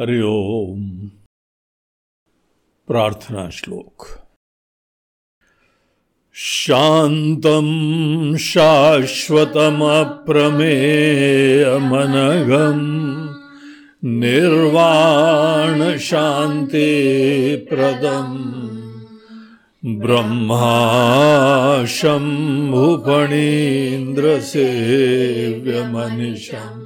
हरि ओम। प्रार्थना श्लोक। शान्तं शाश्वतमप्रमेयमनघम्। निर्वाणशान्तिप्रदम् ब्रह्माशम्भुफणीन्द्रसेव्यमनिशम्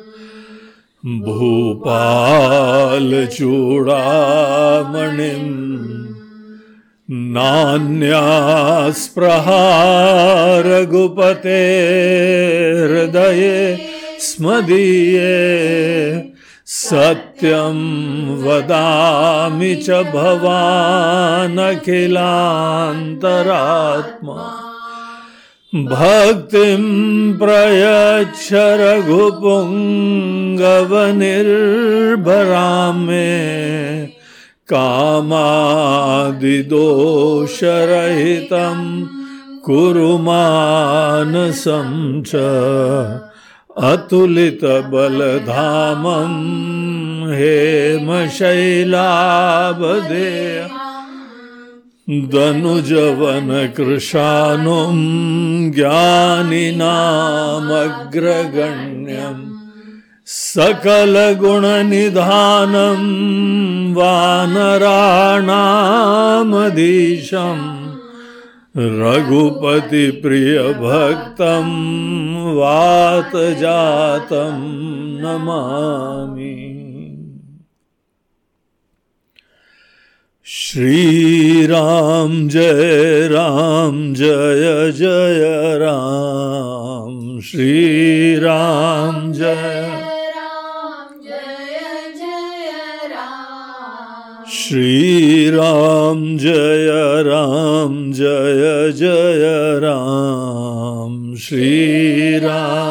भूपालचूडामणिम् नान्यास्पृहा रघुपते हृदये स्मदीये सत्यं वदामि च भवानखिलान्तरात्मा। भक्तिं प्रयच्छ रघुपुङ्गवनिर्भरां मे कामादिदोषरहितं कुरु मानसं च अतुलितबलधामं हेमशैलाभदेय दनुजवनकृशानुं ज्ञानिनामग्रगण्यम् सकलगुणनिधानं वानराणामधीशम् रघुपतिप्रियभक्तं वातजातं नमामि। श्री राम जय राम जय जय राम श्री राम जय श्री राम जय राम जय जय राम श्री राम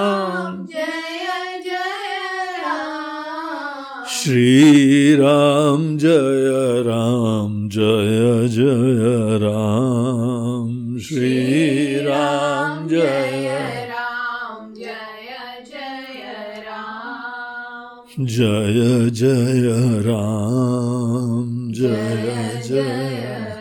श्री राम जय राम, जय जय राम। श्री राम, जय जय जय राम, जय जय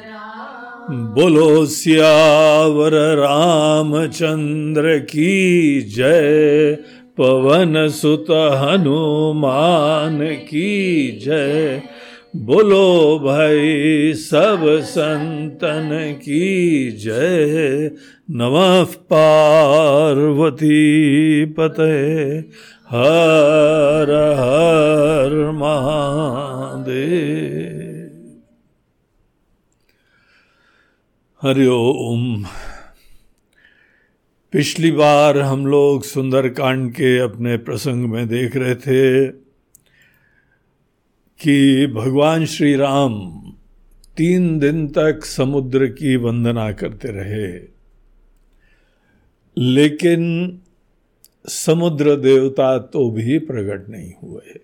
बोलो सियावर रामचंद्र की जय। पवन सुत हनुमान की जय। बोलो भाई सब संतन की जय। नमः पार्वती पते। हर हर महादेव। हरिओम पिछली बार हम लोग सुंदरकांड के अपने प्रसंग में देख रहे थे कि भगवान श्री राम तीन दिन तक समुद्र की वंदना करते रहे। लेकिन समुद्र देवता तो भी प्रकट नहीं हुए।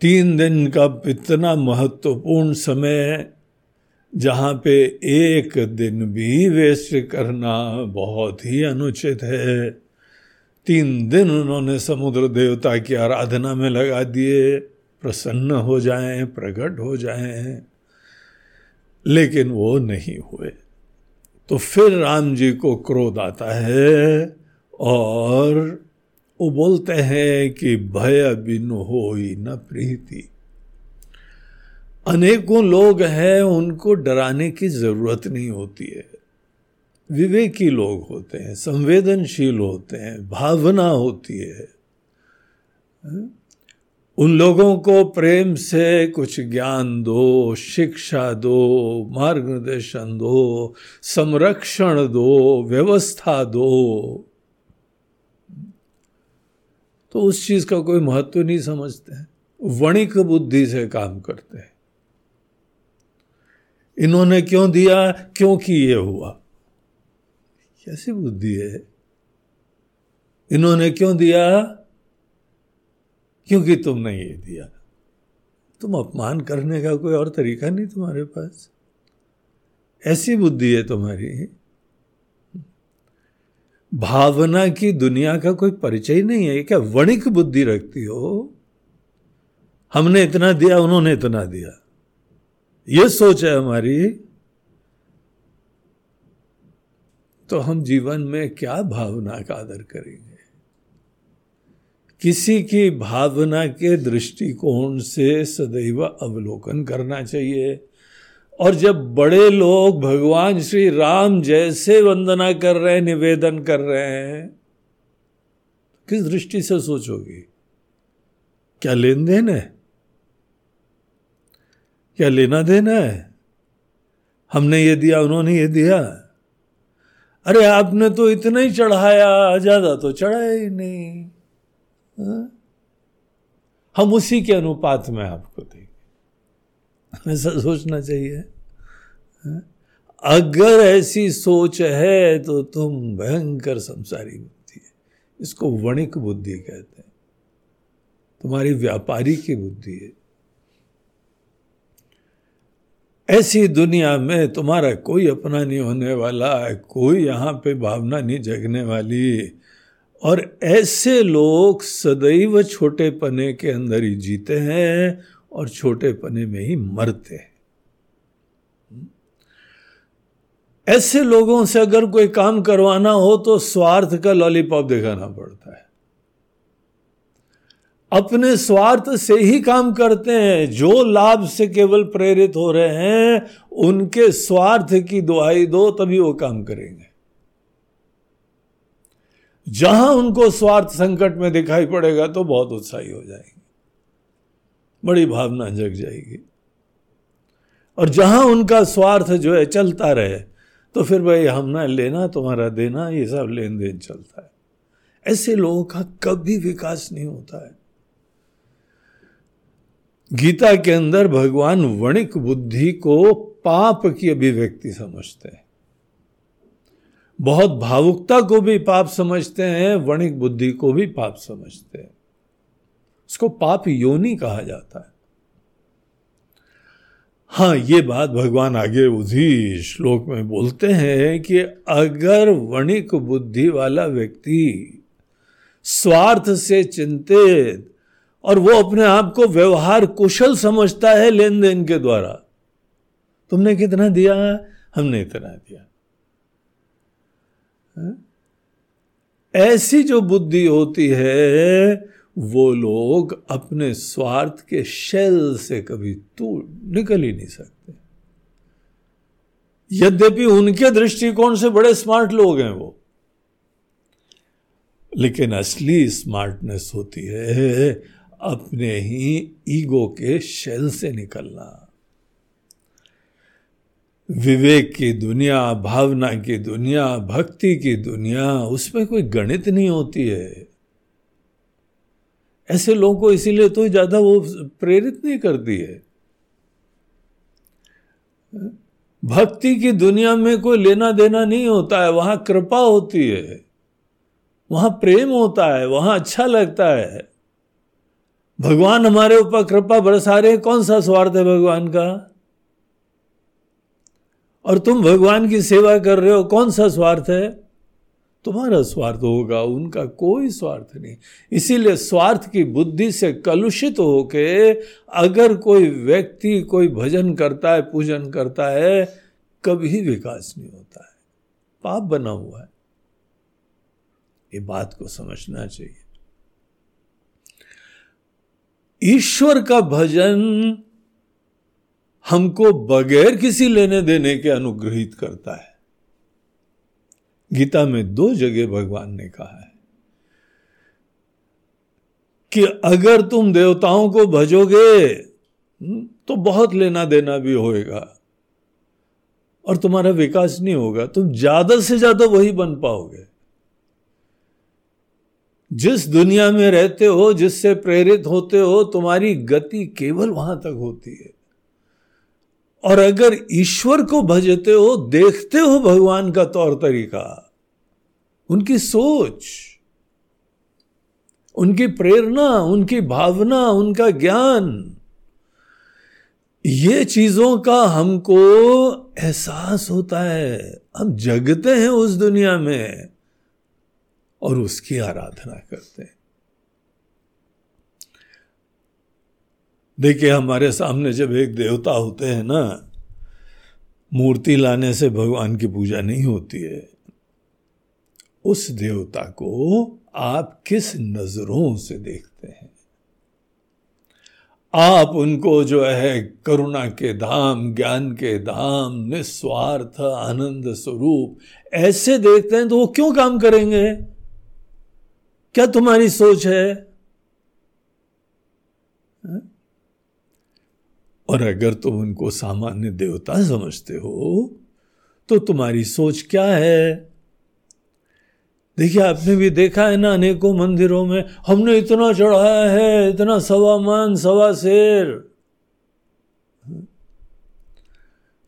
तीन दिन का इतना महत्वपूर्ण समय जहाँ पे एक दिन भी वेस्ट करना बहुत ही अनुचित है। तीन दिन उन्होंने समुद्र देवता की आराधना में लगा दिए, प्रसन्न हो जाएँ प्रकट हो जाएँ। लेकिन वो नहीं हुए। तो फिर राम जी को क्रोध आता है और वो बोलते हैं कि भय बिन हो ही न प्रीति। अनेकों लोग हैं, उनको डराने की ज़रूरत नहीं होती है। विवेकी लोग होते हैं, संवेदनशील होते हैं, भावना होती है। उन लोगों को प्रेम से कुछ ज्ञान दो, शिक्षा दो, मार्गदर्शन दो, संरक्षण दो, व्यवस्था दो। तो उस चीज़ का कोई महत्व नहीं समझते हैं। वणिक बुद्धि से काम करते हैं। इन्होंने क्यों दिया? क्योंकि ये हुआ? कैसी बुद्धि है? इन्होंने क्यों दिया? क्योंकि तुमने ये दिया। तुम अपमान करने का कोई और तरीका नहीं तुम्हारे पास। ऐसी बुद्धि है तुम्हारी। भावना की दुनिया का कोई परिचय नहीं है। क्या वणिक बुद्धि रखती हो? हमने इतना दिया, उन्होंने इतना दिया। ये सोच है हमारी तो हम जीवन में क्या भावना का आदर करेंगे? किसी की भावना के दृष्टिकोण से सदैव अवलोकन करना चाहिए। और जब बड़े लोग भगवान श्री राम जैसे वंदना कर रहे हैं, निवेदन कर रहे हैं किस दृष्टि से सोचोगे? क्या लेन देन है? क्या लेना देना है? हमने ये दिया, उन्होंने ये दिया। अरे आपने तो इतना ही चढ़ाया, ज़्यादा तो चढ़ाया ही नहीं। हा? हम उसी के अनुपात में आपको देंगे। ऐसा सोचना चाहिए। हा? अगर ऐसी सोच है तो तुम भयंकर संसारी बुद्धि है। इसको वणिक बुद्धि कहते हैं। तुम्हारी व्यापारी की बुद्धि है। ऐसी दुनिया में तुम्हारा कोई अपना नहीं होने वाला है, कोई यहाँ पे भावना नहीं जगने वाली। और ऐसे लोग सदैव छोटे पने के अंदर ही जीते हैं और छोटे पने में ही मरते हैं। ऐसे लोगों से अगर कोई काम करवाना हो तो स्वार्थ का लॉलीपॉप दिखाना पड़ता है। अपने स्वार्थ से ही काम करते हैं। जो लाभ से केवल प्रेरित हो रहे हैं, उनके स्वार्थ की दुहाई दो, तभी वो काम करेंगे। जहाँ उनको स्वार्थ संकट में दिखाई पड़ेगा तो बहुत उत्साही हो जाएँगे। बड़ी भावना जग जाएगी। और जहाँ उनका स्वार्थ जो है चलता रहे तो फिर भाई, हम ना लेना, तुम्हारा देना, ये सब लेन देन चलता है। ऐसे लोगों का कभी विकास नहीं होता है। गीता के अंदर भगवान वणिक बुद्धि को पाप की अभिव्यक्ति समझते हैं। बहुत भावुकता को भी पाप समझते हैं, वणिक बुद्धि को भी पाप समझते हैं। उसको पाप योनि कहा जाता है। हाँ ये बात भगवान आगे उसी श्लोक में बोलते हैं कि अगर वणिक बुद्धि वाला व्यक्ति स्वार्थ से चिंतित और वो अपने आप को व्यवहार कुशल समझता है लेन देन के द्वारा। तुमने कितना दिया हमने इतना दिया। हाँ? ऐसी जो बुद्धि होती है, वो लोग अपने स्वार्थ के शैल से कभी तू निकल ही नहीं सकते। यद्यपि उनके दृष्टिकोण से बड़े स्मार्ट लोग हैं वो। लेकिन असली स्मार्टनेस होती है अपने ही ईगो के शेल से निकलना। विवेक की दुनिया, भावना की दुनिया, भक्ति की दुनिया, उसमें कोई गणित नहीं होती है। ऐसे लोगों को इसीलिए तो ज़्यादा वो प्रेरित नहीं करती है। भक्ति की दुनिया में कोई लेना देना नहीं होता है, वहाँ कृपा होती है, वहाँ प्रेम होता है, वहाँ अच्छा लगता है। भगवान हमारे ऊपर कृपा बरसा रहे कौन सा स्वार्थ है भगवान का? और तुम भगवान की सेवा कर रहे हो, कौन सा स्वार्थ है? तुम्हारा स्वार्थ होगा, उनका कोई स्वार्थ नहीं। इसीलिए स्वार्थ की बुद्धि से कलुषित होके अगर कोई व्यक्ति कोई भजन करता है, पूजन करता है, कभी विकास नहीं होता है। पाप बना हुआ है। ये बात को समझना चाहिए। ईश्वर का भजन हमको बगैर किसी लेने देने के अनुग्रहित करता है। गीता में दो जगह भगवान ने कहा है कि अगर तुम देवताओं को भजोगे हम्म, तो बहुत लेना देना भी होएगा और तुम्हारा विकास नहीं होगा तुम ज़्यादा से ज़्यादा वही बन पाओगे। जिस दुनिया में रहते हो, जिससे प्रेरित होते हो, तुम्हारी गति केवल वहाँ तक होती है। और अगर ईश्वर को भजते हो, देखते हो भगवान का तौर तरीका। उनकी सोच, उनकी प्रेरणा, उनकी भावना, उनका ज्ञान, ये चीज़ों का हमको एहसास होता है। हम जगते हैं उस दुनिया में। और उसकी आराधना करते हैं। देखिए, हमारे सामने जब एक देवता होते हैं ना, मूर्ति लाने से भगवान की पूजा नहीं होती है। उस देवता को आप किस नज़रों से देखते हैं? आप उनको जो है करुणा के धाम ज्ञान के धाम निस्वार्थ, आनंद स्वरूप ऐसे देखते हैं तो वो क्यों काम करेंगे? क्या तुम्हारी सोच है? और अगर तुम उनको सामान्य देवता समझते हो तो तुम्हारी सोच क्या है? देखिए, आपने भी देखा है ना अनेकों मंदिरों में, हमने इतना चढ़ाया है, इतना सवा मान, सवा शेर।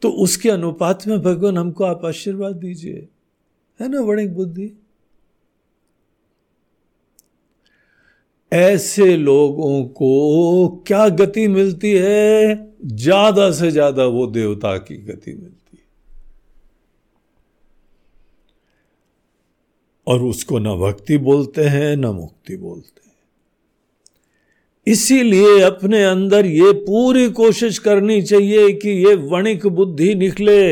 तो उसके अनुपात में भगवान हमको आप आशीर्वाद दीजिए। है ना बड़ी बुद्धि? ऐसे लोगों को क्या गति मिलती है? ज़्यादा से ज़्यादा वो देवता की गति मिलती है। और उसको न भक्ति बोलते हैं, न मुक्ति बोलते हैं। इसीलिए अपने अंदर ये पूरी कोशिश करनी चाहिए कि ये वणिक बुद्धि निकले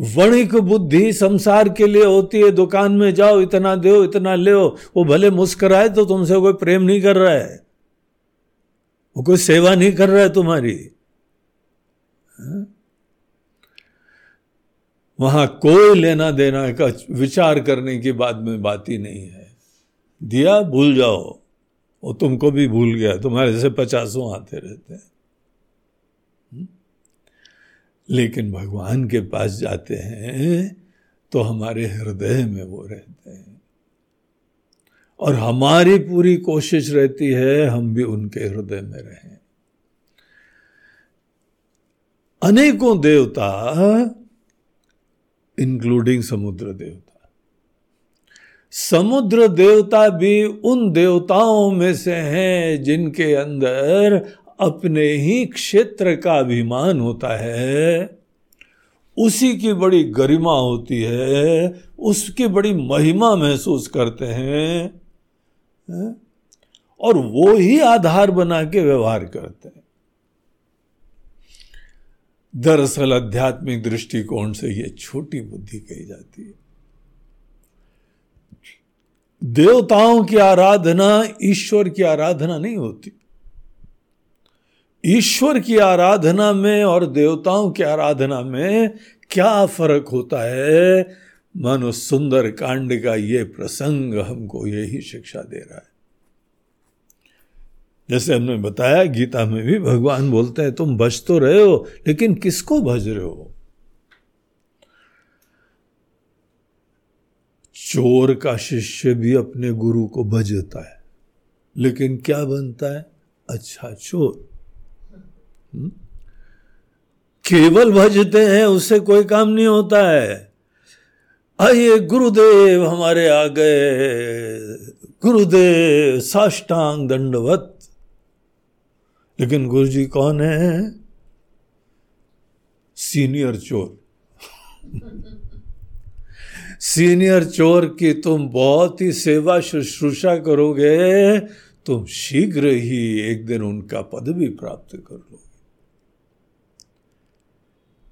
वणिक बुद्धि संसार के लिए होती है। दुकान में जाओ, इतना दो, इतना ले वो भले मुस्कराए तो तुमसे कोई प्रेम नहीं कर रहा है। वो कोई सेवा नहीं कर रहा है तुम्हारी। हाँ? वहाँ कोई लेना देना का विचार करने की बाद में बात ही नहीं है। दिया, भूल जाओ। वो तुमको भी भूल गया। तुम्हारे से पचासों आते रहते हैं। लेकिन भगवान के पास जाते हैं तो हमारे हृदय में वो रहते हैं। और हमारी पूरी कोशिश रहती है, हम भी उनके हृदय में रहें। अनेकों देवता इंक्लूडिंग समुद्र देवता समुद्र देवता भी उन देवताओं में से हैं जिनके अंदर अपने ही क्षेत्र का अभिमान होता है। उसी की बड़ी गरिमा होती है, उसकी बड़ी महिमा महसूस करते हैं और वो ही आधार बना के व्यवहार करते हैं। दरअसल आध्यात्मिक दृष्टिकोण से ये छोटी बुद्धि कही जाती है। देवताओं की आराधना ईश्वर की आराधना नहीं होती। ईश्वर की आराधना में और देवताओं की आराधना में क्या फ़र्क होता है? मानो सुंदर कांड का ये प्रसंग हमको यही शिक्षा दे रहा है। जैसे हमने बताया, गीता में भी भगवान बोलते हैं, तुम भज तो रहे हो, लेकिन किसको भज रहे हो? चोर का शिष्य भी अपने गुरु को भजता है, लेकिन क्या बनता है? अच्छा चोर? केवल भजते हैं, उससे कोई काम नहीं होता है। आइए गुरुदेव हमारे आ गए गुरुदेव साष्टांग दंडवत। लेकिन गुरु जी कौन है? सीनियर चोर। सीनियर चोर की तुम बहुत ही सेवा शुश्रूषा करोगे, तुम शीघ्र ही एक दिन उनका पद भी प्राप्त कर लोगे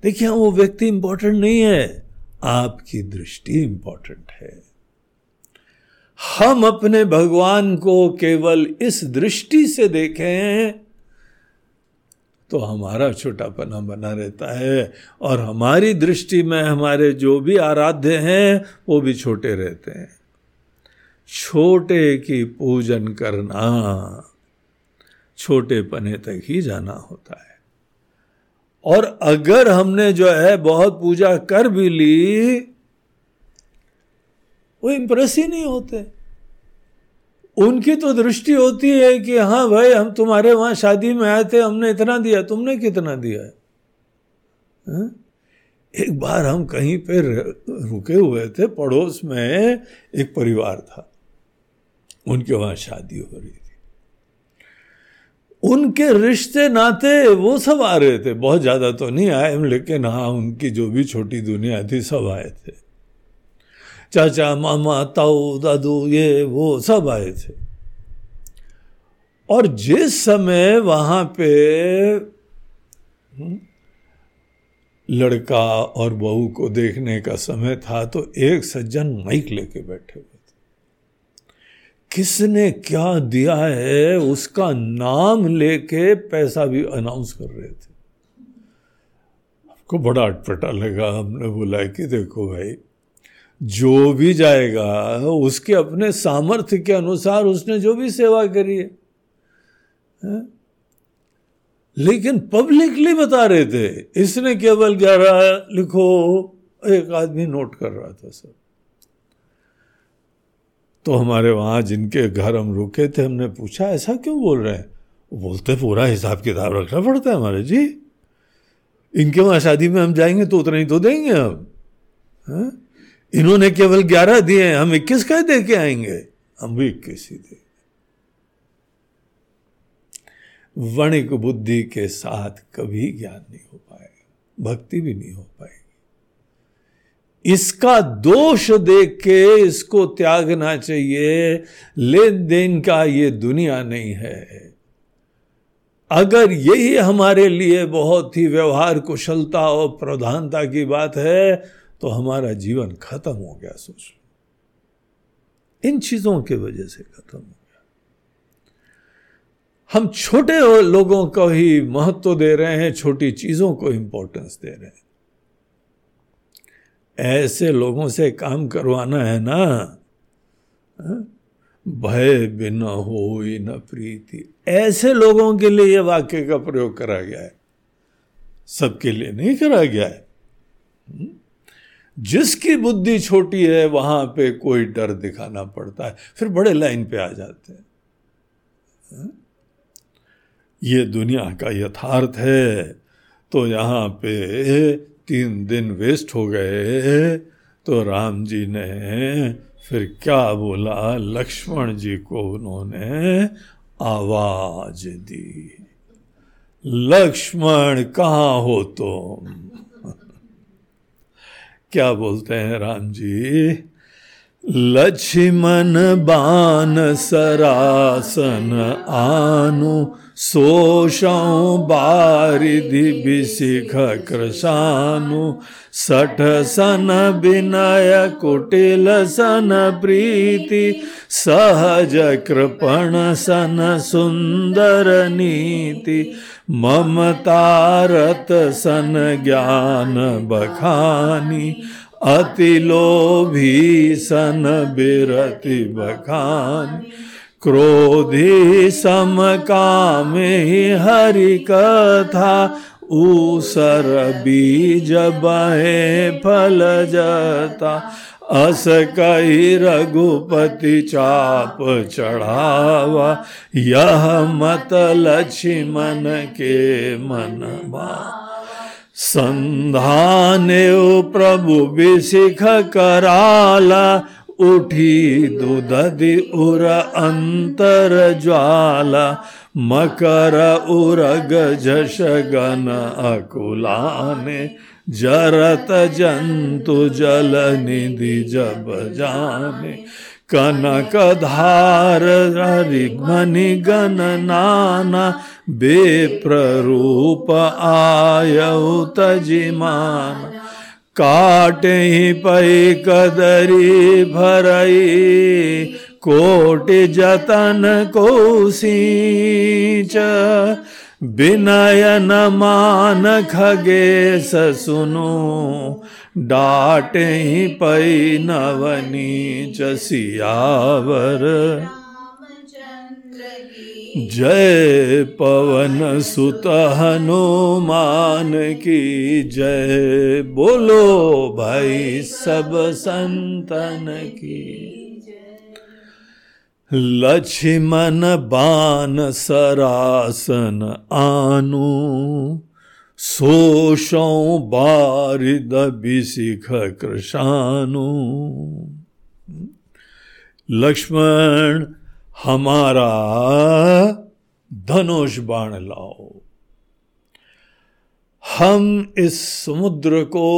देखिए वो व्यक्ति इंपॉर्टेंट नहीं है। आपकी दृष्टि इंपॉर्टेंट है। हम अपने भगवान को केवल इस दृष्टि से देखें तो हमारा छोटापना बना रहता है और हमारी दृष्टि में हमारे जो भी आराध्य हैं, वो भी छोटे रहते हैं। छोटे की पूजन करना छोटे पने तक ही जाना होता है। और अगर हमने जो है बहुत पूजा कर भी ली, वो इंप्रेस ही नहीं होते। उनकी तो दृष्टि होती है कि हाँ भाई, हम तुम्हारे वहाँ शादी में आए थे, हमने इतना दिया, तुमने कितना दिया है? हा? एक बार हम कहीं पे रुके हुए थे, पड़ोस में एक परिवार था। उनके वहाँ शादी हो रही उनके रिश्ते नाते वो सब आ रहे थे। बहुत ज़्यादा तो नहीं आए लेकिन हाँ उनकी जो भी छोटी दुनिया थी सब आए थे। चाचा मामा ताऊ दादू ये वो सब आए थे। और जिस समय वहाँ पे हम्म, लड़का और बहू को देखने का समय था तो एक सज्जन माइक लेके बैठे हुए किसने क्या दिया है उसका नाम लेके पैसा भी अनाउंस कर रहे थे। हमको बड़ा अटपटा लगा हमने बोला कि देखो भाई जो भी जाएगा उसके अपने सामर्थ्य के अनुसार उसने जो भी सेवा करी है, लेकिन पब्लिकली बता रहे थे इसने केवल ग्यारह लिखो एक आदमी नोट कर रहा था सर। तो हमारे वहाँ जिनके घर हम रुके थे, हमने पूछा, ऐसा क्यों बोल रहे हैं? बोलते पूरा हिसाब किताब रखना पड़ता है हमारे। जी, इनके वहाँ शादी में हम जाएँगे तो उतना ही तो देंगे हम। है? इन्होंने केवल ग्यारह दिए हैं, हम इक्कीस का दे के आएँगे? हम भी इक्कीस ही दे। वणिक बुद्धि के साथ कभी ज्ञान नहीं हो पाएगा, भक्ति भी नहीं हो पाएगी। इसका दोष देख के इसको त्यागना चाहिए। लेन देन का ये दुनिया नहीं है। अगर यही हमारे लिए बहुत ही व्यवहार, कुशलता और प्रधानता की बात है तो हमारा जीवन खत्म हो गया सोच। लो इन चीज़ों की वजह से खत्म हो गया। हम छोटे लोगों को ही महत्व दे रहे हैं, छोटी चीज़ों को इंपॉर्टेंस दे रहे हैं। ऐसे लोगों से काम करवाना है ना? हाँ? भय बिना हो न प्रीति। ऐसे लोगों के लिए यह वाक्य का प्रयोग करा गया है। सबके लिए नहीं करा गया है। जिसकी बुद्धि छोटी है, वहाँ पे कोई डर दिखाना पड़ता है। फिर बड़े लाइन पे आ जाते हैं। हाँ? ये दुनिया का यथार्थ है तो यहाँ पे तीन दिन वेस्ट हो गए तो राम जी ने फिर क्या बोला? लक्ष्मण जी को उन्होंने आवाज़ दी। लक्ष्मण, कहाँ हो तुम? क्या बोलते हैं राम जी? लक्ष्मण बान सरासन आनु सोषौ बारिधि विशिख कृशानु, सठ सन विनय कुटिल सन प्रीति, सहज कृपण सन सुंदर नीति, ममतारत सन ज्ञान बखानी, अति लोभी सन बिरति बखानी। क्रोधी सम काम हरि कथा ऊसर बीज बहे फल जता। अस कही रघुपति चाप चढ़ावा, यह मत लक्ष्मण के मन बा। संधान प्रभु विशिख कराला उठी दुदधि उर अंतर ज्वाला, मकर उरग झष गन अकुलाने, जरत जंतु जल निधि जब जाने। कनक धार मणि गण नाना, बेप्ररूप आय तजिमान काटे पै कदरी भरई, कोटि जतन को सींच विनयन मान खगे सुनो डाटे पै नवनी चसियावर जय पवन सुत हनुमान की जय। बोलो भाई सब संतन की। लक्ष्मण बान सरासन आनु। सोशौ बारिद बिसिख कृषानु लक्ष्मण हमारा धनुष बाण लाओ। हम इस समुद्र को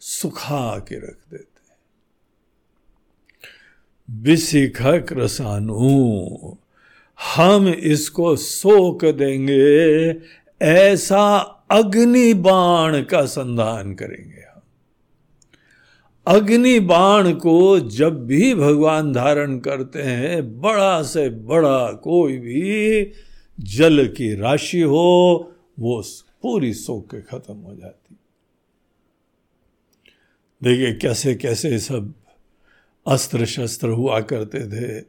सुखा के रख देते विशिख रसानु हम इसको सोक देंगे, ऐसा अग्नि बाण का संधान करेंगे। अग्नि बाण को जब भी भगवान धारण करते हैं, बड़ा से बड़ा कोई भी जल की राशि हो, वो पूरी सोख के खत्म हो जाती देखिए कैसे कैसे सब अस्त्र शस्त्र हुआ करते थे।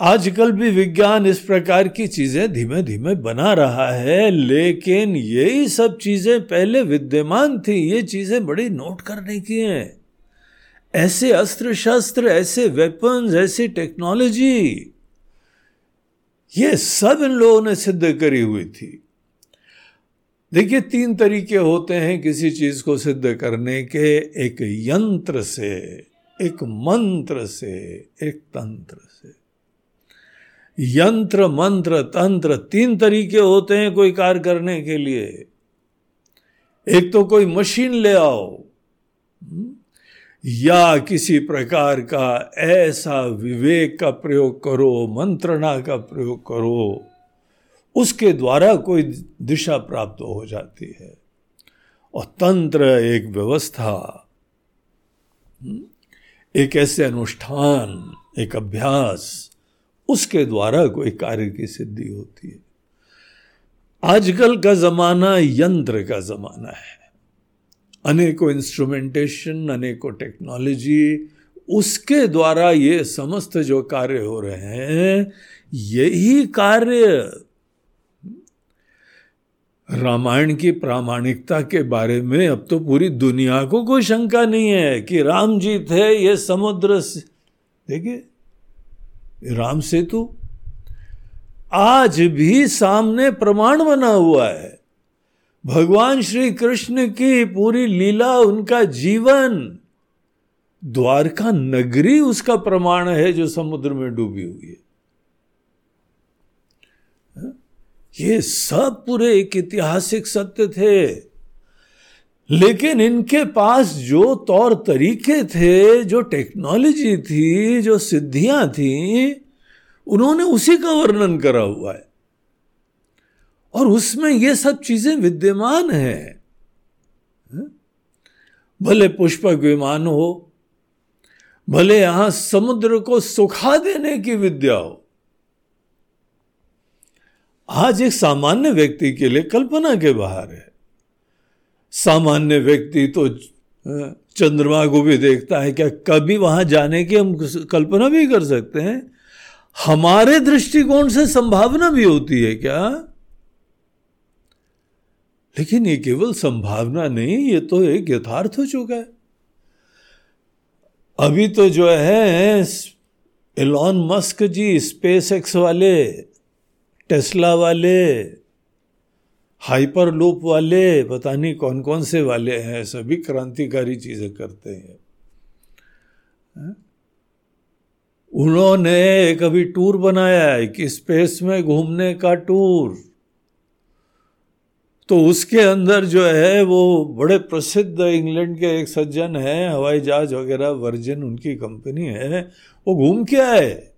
आजकल भी विज्ञान इस प्रकार की चीज़ें धीमे धीमे बना रहा है, लेकिन यही सब चीज़ें पहले विद्यमान थी, ये चीज़ें बड़ी नोट करने की हैं। ऐसे अस्त्र शस्त्र ऐसे वेपन्स ऐसी टेक्नोलॉजी ये सब इन लोगों ने सिद्ध करी हुई थी। देखिए, तीन तरीके होते हैं किसी चीज़ को सिद्ध करने के, एक यंत्र से, एक मंत्र से, एक तंत्र से। यंत्र मंत्र तंत्र तीन तरीके होते हैं कोई कार्य करने के लिए। एक तो कोई मशीन ले आओ या किसी प्रकार का ऐसा विवेक का प्रयोग करो मंत्रणा का प्रयोग करो उसके द्वारा कोई दिशा प्राप्त हो जाती है। और तंत्र एक व्यवस्था हम्म, एक ऐसे अनुष्ठान एक अभ्यास उसके द्वारा कोई कार्य की सिद्धि होती है। आजकल का जमाना यंत्र का जमाना है। अनेकों इंस्ट्रूमेंटेशन अनेकों टेक्नोलॉजी उसके द्वारा ये समस्त जो कार्य हो रहे हैं, यही कार्य रामायण की प्रामाणिकता के बारे में अब तो पूरी दुनिया को कोई शंका नहीं है कि राम जी थे ये समुद्र देखिए राम सेतु, आज भी सामने प्रमाण बना हुआ है। भगवान श्री कृष्ण की पूरी लीला, उनका जीवन, द्वारका नगरी उसका प्रमाण है जो समुद्र में डूबी हुई है। ये सब पूरे एक ऐतिहासिक सत्य थे। लेकिन इनके पास जो तौर तरीके थे, जो टेक्नोलॉजी थी, जो सिद्धियाँ थी, उन्होंने उसी का वर्णन करा हुआ है। और उसमें ये सब चीज़ें विद्यमान है। भले पुष्पक विमान हो, भले यहाँ समुद्र को सुखा देने की विद्या हो। आज एक सामान्य व्यक्ति के लिए कल्पना के बाहर है। सामान्य व्यक्ति तो चंद्रमा को भी देखता है क्या? कभी वहाँ जाने की हम कल्पना भी कर सकते हैं? हमारे दृष्टिकोण से संभावना भी होती है क्या? लेकिन ये केवल संभावना नहीं, ये तो एक यथार्थ हो चुका है। अभी तो जो है Elon Musk ji space X वाले टेस्ला वाले हाइपर लूप वाले, पता नहीं कौन कौन से वाले हैं, सभी क्रांतिकारी चीज़ें करते हैं। उन्होंने कभी टूर बनाया है? कि स्पेस में घूमने का टूर? तो उसके अंदर जो है, वो बड़े प्रसिद्ध इंग्लैंड के एक सज्जन है, हवाई जहाज़ वगैरह, वर्जिन उनकी कंपनी है, वो घूम के आए।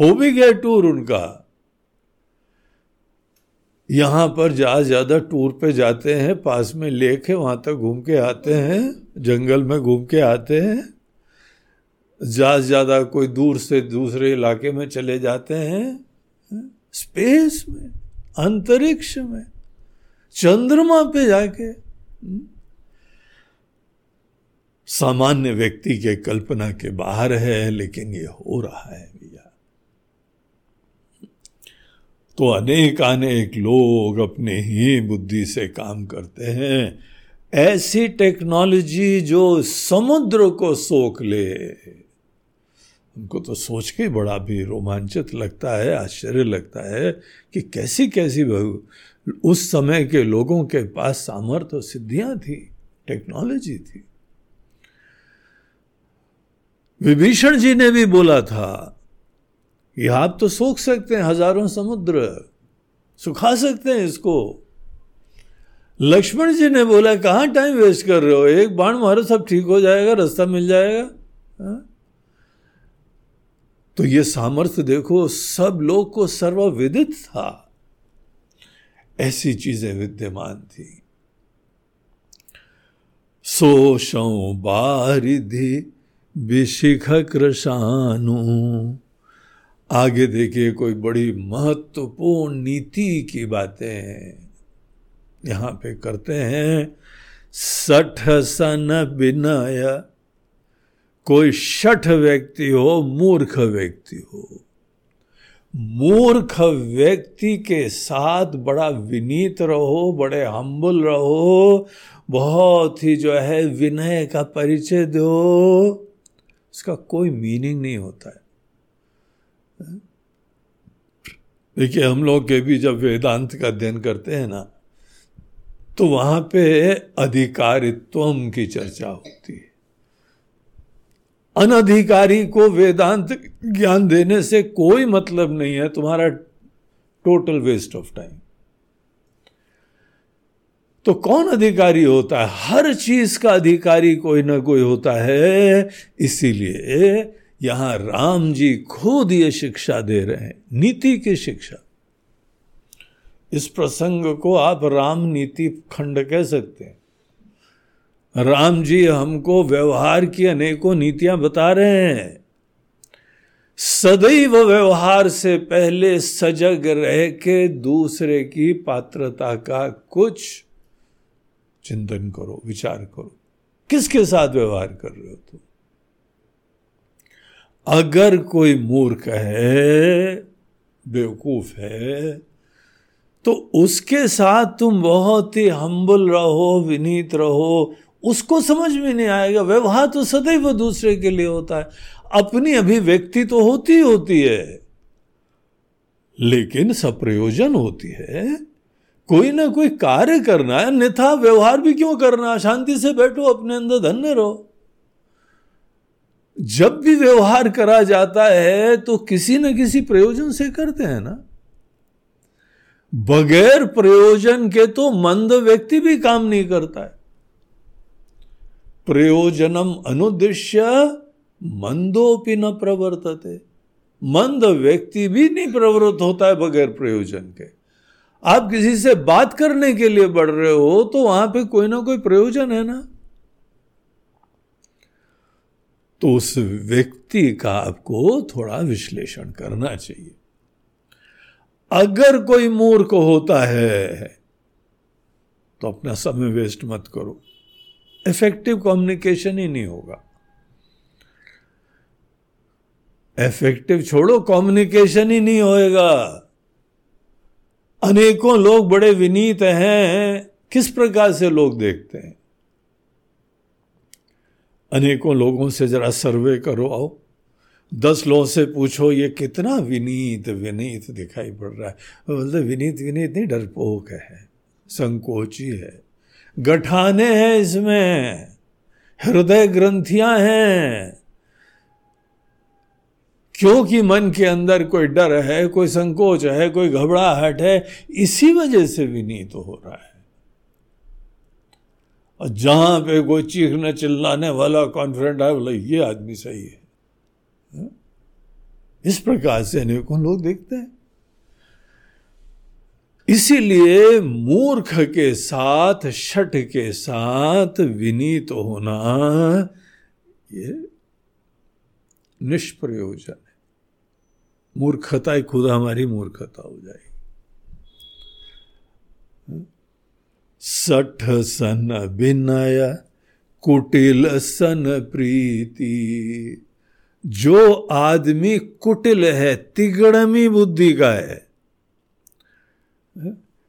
हो भी गया टूर उनका। यहाँ पर जहाँ ज़्यादा टूर पे जाते हैं, पास में लेक है, वहाँ तक घूम के आते हैं, जंगल में घूम के आते हैं। ज़्यादा ज़्यादा कोई दूर से दूसरे इलाके में चले जाते हैं। स्पेस में, अंतरिक्ष में, चंद्रमा पे जाके। सामान्य व्यक्ति के कल्पना के बाहर है, लेकिन ये हो रहा है भैया तो अनेक अनेक लोग अपने ही बुद्धि से काम करते हैं। ऐसी टेक्नोलॉजी जो समुद्र को सोख ले, उनको तो सोच के बड़ा भी रोमांचित लगता है, आश्चर्य लगता है कि कैसी कैसी उस समय के लोगों के पास सामर्थ्य सिद्धियाँ थी, टेक्नोलॉजी थी। विभीषण जी ने भी बोला था कि आप तो सोख सकते हैं, हज़ारों समुद्र। सुखा सकते हैं इसको। लक्ष्मण जी ने बोला, कहाँ टाइम वेस्ट कर रहे हो? एक बाण मारो, सब ठीक हो जाएगा, रास्ता मिल जाएगा। हा? तो ये सामर्थ्य देखो, सब लोग को सर्वविदित था। ऐसी चीज़ें विद्यमान थी। सोशौ बारिधि विशिख कृषानु आगे देखिए कोई बड़ी महत्वपूर्ण नीति की बातें हैं यहाँ पे करते हैं। सठ सन विनय। कोई शठ व्यक्ति हो, मूर्ख व्यक्ति हो। मूर्ख व्यक्ति के साथ बड़ा विनीत रहो, बड़े हम्बुल रहो, बहुत ही जो है विनय का परिचय दो। इसका कोई मीनिंग नहीं होता है। देखिए, हम लोग के भी जब वेदांत का अध्ययन करते हैं ना तो वहाँ पे अधिकारित्व की चर्चा होती है। अनधिकारी को वेदांत ज्ञान देने से कोई मतलब नहीं है, तुम्हारा टोटल वेस्ट ऑफ़ टाइम तो कौन अधिकारी होता है? हर चीज़ का अधिकारी कोई ना कोई होता है, इसीलिए यहाँ राम जी खुद ये शिक्षा दे रहे हैं, नीति की शिक्षा। इस प्रसंग को आप राम नीति खंड कह सकते हैं। राम जी हमको व्यवहार की अनेकों नीतियाँ बता रहे हैं। सदैव व्यवहार से पहले सजग रह के दूसरे की पात्रता का कुछ चिंतन करो, विचार करो। किसके साथ व्यवहार कर रहे हो तुम? अगर कोई मूर्ख है, बेवकूफ़ है तो उसके साथ तुम बहुत ही हम्बल रहो, विनीत रहो। उसको समझ में नहीं आएगा। व्यवहार तो सदैव दूसरे के लिए होता है। अपनी अभिव्यक्ति तो होती होती है। लेकिन सप्रयोजन होती है। कोई ना कोई कार्य करना है। अन्यथा व्यवहार भी क्यों करना शांति से बैठो, अपने अंदर धन्य रहो। जब भी व्यवहार करा जाता है तो किसी न किसी प्रयोजन से करते हैं ना। बगैर प्रयोजन के तो मंद व्यक्ति भी काम नहीं करता है। प्रयोजनम अनुदृश्य मंदोपि न प्रवर्तते। मंद व्यक्ति भी नहीं प्रवृत्त होता है बगैर प्रयोजन के। आप किसी से बात करने के लिए बढ़ रहे हो तो वहाँ पे कोई ना कोई प्रयोजन है ना। तो उस व्यक्ति का आपको थोड़ा विश्लेषण करना चाहिए। अगर कोई मूर्ख होता है तो अपना समय वेस्ट मत करो। इफ़ेक्टिव कम्युनिकेशन ही नहीं होगा। इफ़ेक्टिव छोड़ो कम्युनिकेशन ही नहीं होएगा। अनेकों लोग बड़े विनीत हैं। किस प्रकार से लोग देखते हैं? अनेकों लोगों से जरा सर्वे करो, आओ। दस लोगों से पूछो, ये कितना विनीत विनीत दिखाई पड़ रहा है। बोलते, विनीत विनीत नहीं, डरपोक है, संकोची है। गठाने हैं इसमें, हृदय ग्रंथियाँ हैं। क्योंकि मन के अंदर कोई डर है, कोई संकोच है, कोई घबराहट है, इसी वजह से विनीत हो रहा है। और जहाँ पे कोई चीखने चिल्लाने वाला कॉन्फिडेंट है, बोला, ये आदमी सही है। हाँ? इस प्रकार से अनेकों लोग देखते हैं। इसीलिए मूर्ख के साथ, शठ के साथ विनीत होना, ये निष्प्रयोजन है। मूर्खता खुद हमारी मूर्खता हो जाएगी। सठ सन विनय, कुटिल सन प्रीति। जो आदमी कुटिल है, तिगड़मी बुद्धि का है।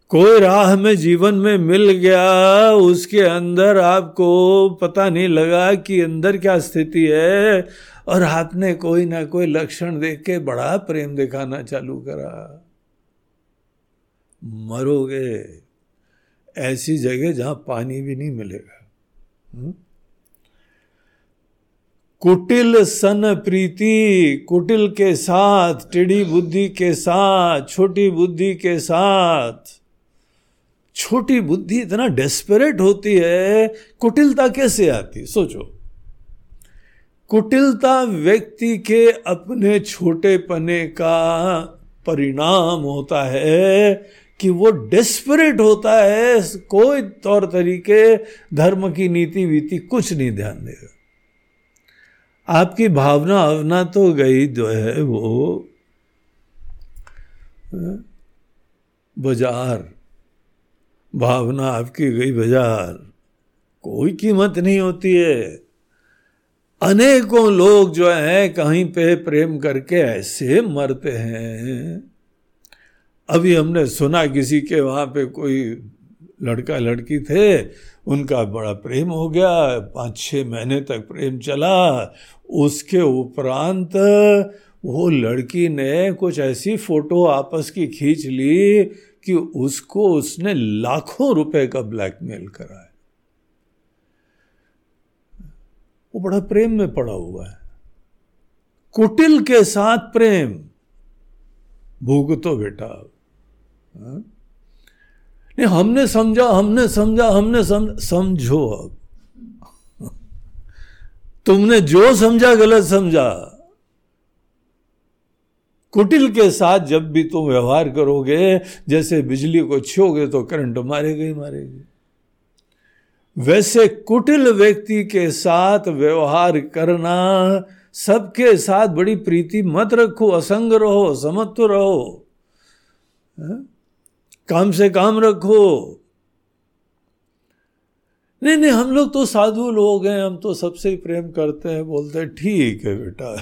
कोई राह में जीवन में मिल गया, उसके अंदर आपको पता नहीं लगा कि अंदर क्या स्थिति है, और आपने कोई ना कोई लक्षण देख के बड़ा प्रेम दिखाना चालू करा। मरोगे। ऐसी जगह जहाँ पानी भी नहीं मिलेगा? हम्म? कुटिल सन प्रीति, कुटिल के साथ, टेढ़ी बुद्धि के साथ, छोटी बुद्धि के साथ छोटी बुद्धि इतना डेस्परेट होती है, कुटिलता कैसे आती सोचो कुटिलता व्यक्ति के अपने छोटे पने का परिणाम होता है कि वो डेस्परेट होता है, कोई तौर तरीके धर्म की नीति वीति कुछ नहीं ध्यान देगा आपकी भावना अवना तो गई जो है वो, बाज़ार। भावना आपकी गई बाज़ार। कोई कीमत नहीं होती है। अनेकों लोग जो है, कहीं पे प्रेम करके ऐसे मरते हैं। अभी हमने सुना किसी के वहाँ पे कोई लड़का, लड़की थे, उनका बड़ा प्रेम हो गया पाँच छः महीने तक प्रेम चला। उसके उपरांत वो लड़की ने कुछ ऐसी फ़ोटो आपस की खींच ली कि उसको उसने लाखों रुपए का ब्लैकमेल करा है वो बड़ा प्रेम में पड़ा हुआ है। कुटिल के साथ प्रेम, भूग तो बेटा? नहीं, हमने समझा हमने समझा, हमने समझ। समझो अब। तुमने जो समझा, गलत समझा। कुटिल के साथ जब भी तुम व्यवहार करोगे, जैसे बिजली को छोगे तो करंट मारेगा ही मारेगी। वैसे कुटिल व्यक्ति के साथ व्यवहार करना, सबके साथ बड़ी प्रीति मत रखो, असंग रहो, समत्व रहो। है? काम से काम रखो। नहीं नहीं, हम लोग तो साधु लोग हैं, हम तो सबसे ही प्रेम करते हैं, बोलते हैं, ठीक है बेटा।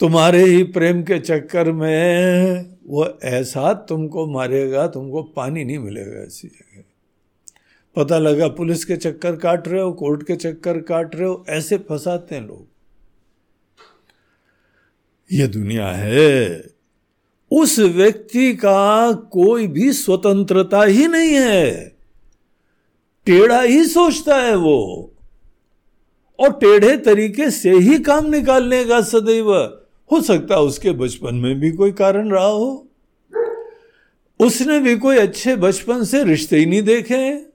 तुम्हारे ही प्रेम के चक्कर में वो ऐसा तुमको मारेगा, तुमको पानी नहीं मिलेगा ऐसी जगह। पता लगा पुलिस के चक्कर काट रहे हो, कोर्ट के चक्कर काट रहे हो, ऐसे फंसाते हैं लोग। ये दुनिया है। उस व्यक्ति का कोई भी स्वतंत्रता ही नहीं है। टेढ़ा ही सोचता है वो। और टेढ़े तरीके से ही काम निकालने का सदैव हो सकता है उसके बचपन में भी कोई कारण रहा हो। उसने भी कोई अच्छे बचपन से रिश्ते ही नहीं देखे।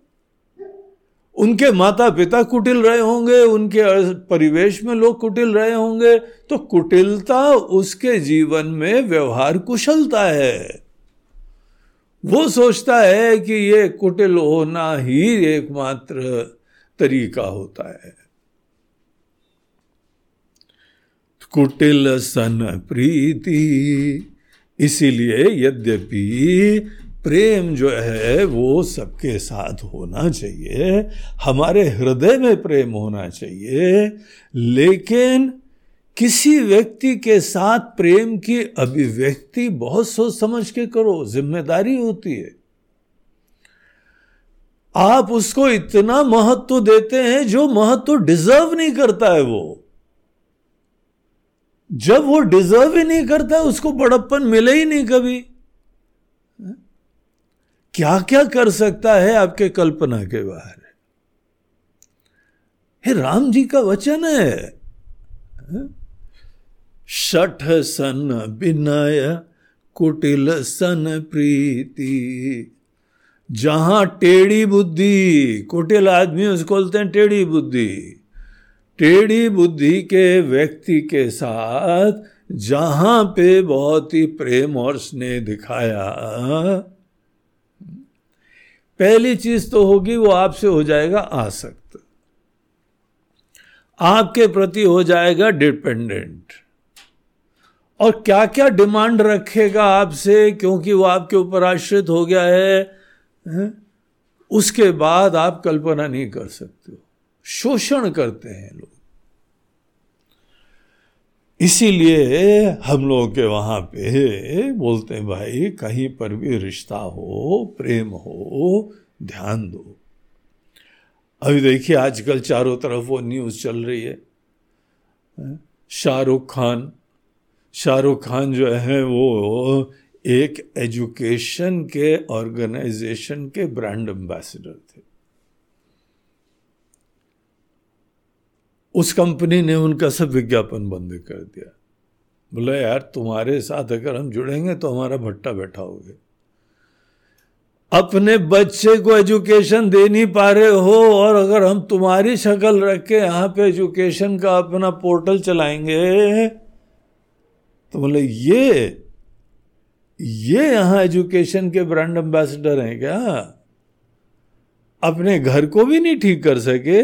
उनके माता पिता कुटिल रहे होंगे, उनके परिवेश में लोग कुटिल रहे होंगे तो कुटिलता उसके जीवन में व्यवहार कुशलता है। वो सोचता है कि ये कुटिल होना ही एकमात्र तरीका होता है। कुटिल सन प्रीति, इसीलिए यद्यपि प्रेम जो है, वो सबके साथ होना चाहिए। हमारे हृदय में प्रेम होना चाहिए। लेकिन किसी व्यक्ति के साथ प्रेम की अभिव्यक्ति बहुत सोच समझ के करो, ज़िम्मेदारी होती है। आप उसको इतना महत्व देते हैं, जो महत्व डिजर्व नहीं करता है वो। जब वो डिजर्व ही नहीं करता, उसको बड़प्पन मिले ही नहीं कभी। क्या क्या कर सकता है आपके कल्पना के बाहर? हे राम जी का वचन है। शठ सन विनय कुटिल सन, प्रीति। जहाँ टेढ़ी बुद्धि, कुटिल आदमी उसको बोलते हैं टेढ़ी बुद्धि। टेढ़ी बुद्धि के व्यक्ति के साथ जहाँ पे बहुत ही प्रेम और स्नेह दिखाया पहली चीज़ तो होगी, वो आपसे हो जाएगा आसक्त। आपके प्रति हो जाएगा डिपेंडेंट। और क्या क्या डिमांड रखेगा आपसे, क्योंकि वो आपके ऊपर आश्रित हो गया है? उसके बाद आप कल्पना नहीं कर सकते हो। शोषण करते हैं लोग। इसीलिए हम लोग के वहाँ पे बोलते हैं, भाई, कहीं पर भी रिश्ता हो, प्रेम हो, ध्यान दो। अभी देखिए, आजकल चारों तरफ़ वो न्यूज़ चल रही है। शाहरुख खान शाहरुख खान जो है वो एक एजुकेशन के ऑर्गेनाइजेशन के ब्रांड एम्बेसडर थे। उस कंपनी ने उनका सब विज्ञापन बंद कर दिया। बोला, यार, तुम्हारे साथ अगर हम जुड़ेंगे तो हमारा भट्टा बैठा होगे। अपने बच्चे को एजुकेशन दे नहीं पा रहे हो और अगर हम तुम्हारी शक्ल रख के यहाँ पे एजुकेशन का अपना पोर्टल चलाएँगे तो बोले, ये ये यहाँ एजुकेशन के ब्रांड एम्बेसडर हैं क्या? अपने घर को भी नहीं ठीक कर सके?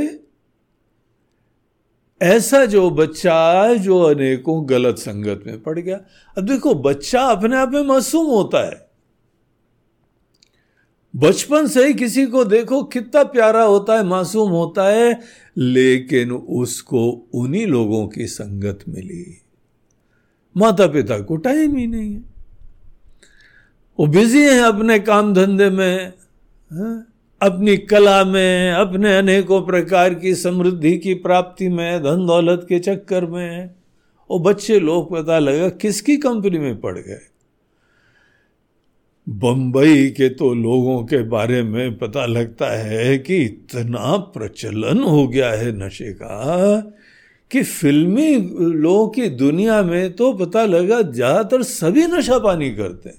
ऐसा जो बच्चा जो अनेकों गलत संगत में पड़ गया। अब देखो, बच्चा अपने आप में मासूम होता है। बचपन से ही किसी को देखो, कितना प्यारा होता है, मासूम होता है, लेकिन उसको उन्हीं लोगों की संगत मिली। माता पिता को टाइम ही नहीं है। वो बिज़ी हैं अपने काम धंधे में, है? अपनी कला में, अपने अनेकों प्रकार की समृद्धि की प्राप्ति में, धन दौलत के चक्कर में, वो बच्चे लोग पता लगा किसकी कंपनी में पड़ गए। बंबई के तो लोगों के बारे में पता लगता है कि इतना प्रचलन हो गया है नशे का कि फिल्मी लोगों की दुनिया में तो पता लगा ज़्यादातर सभी नशा पानी करते हैं।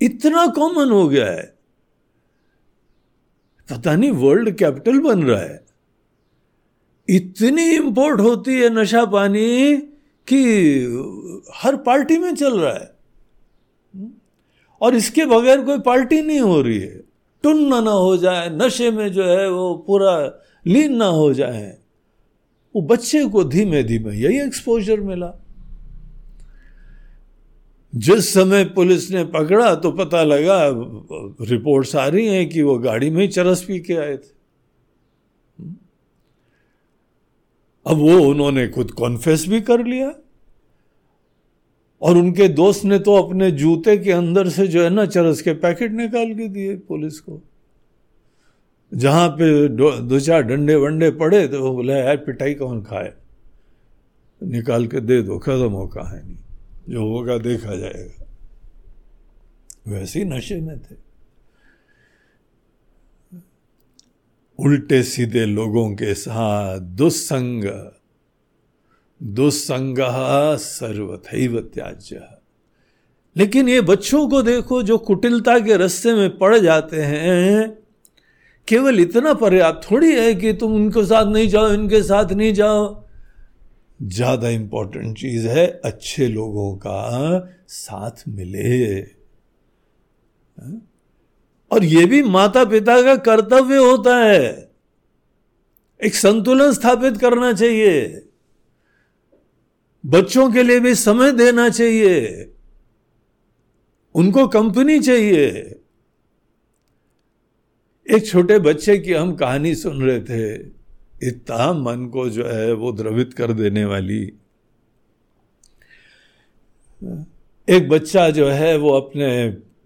इतना कॉमन हो गया है। पता नहीं वर्ल्ड कैपिटल बन रहा है। इतनी इंपोर्ट होती है नशा पानी कि हर पार्टी में चल रहा है। और इसके बगैर कोई पार्टी नहीं हो रही है। टुन्न ना हो जाए, नशे में जो है वो पूरा लीन ना हो जाए। वो बच्चे को धीमे धीमे यही एक्सपोजर मिला। जिस समय पुलिस ने पकड़ा तो पता लगा, रिपोर्ट्स आ रही हैं कि वो गाड़ी में ही चरस पी के आए थे। अब वो उन्होंने खुद कॉन्फेस भी कर लिया। और उनके दोस्त ने तो अपने जूते के अंदर से जो है ना, चरस के पैकेट निकाल के दिए पुलिस को। जहाँ पे दो चार डंडे वंडे पड़े तो वो बोला, यार पिटाई कौन खाए? निकाल के दे दो, खत्म हो कहानी। जो होगा देखा जाएगा। वैसे ही नशे में थे। उल्टे सीधे लोगों के साथ दुस्संग दुस्संग सर्वथैव त्याज्य। लेकिन ये बच्चों को देखो जो कुटिलता के रस्ते में पड़ जाते हैं, केवल इतना पर्याप्त थोड़ी है कि तुम उनके साथ नहीं जाओ, इनके साथ नहीं जाओ। ज़्यादा इंपॉर्टेंट चीज़ है, अच्छे लोगों का साथ मिले। हाँ? और यह भी माता पिता का कर्तव्य होता है। एक संतुलन स्थापित करना चाहिए। बच्चों के लिए भी समय देना चाहिए। उनको कंपनी चाहिए। एक छोटे बच्चे की हम कहानी सुन रहे थे। इतना मन को जो है वो द्रवित कर देने वाली। एक बच्चा जो है वो अपने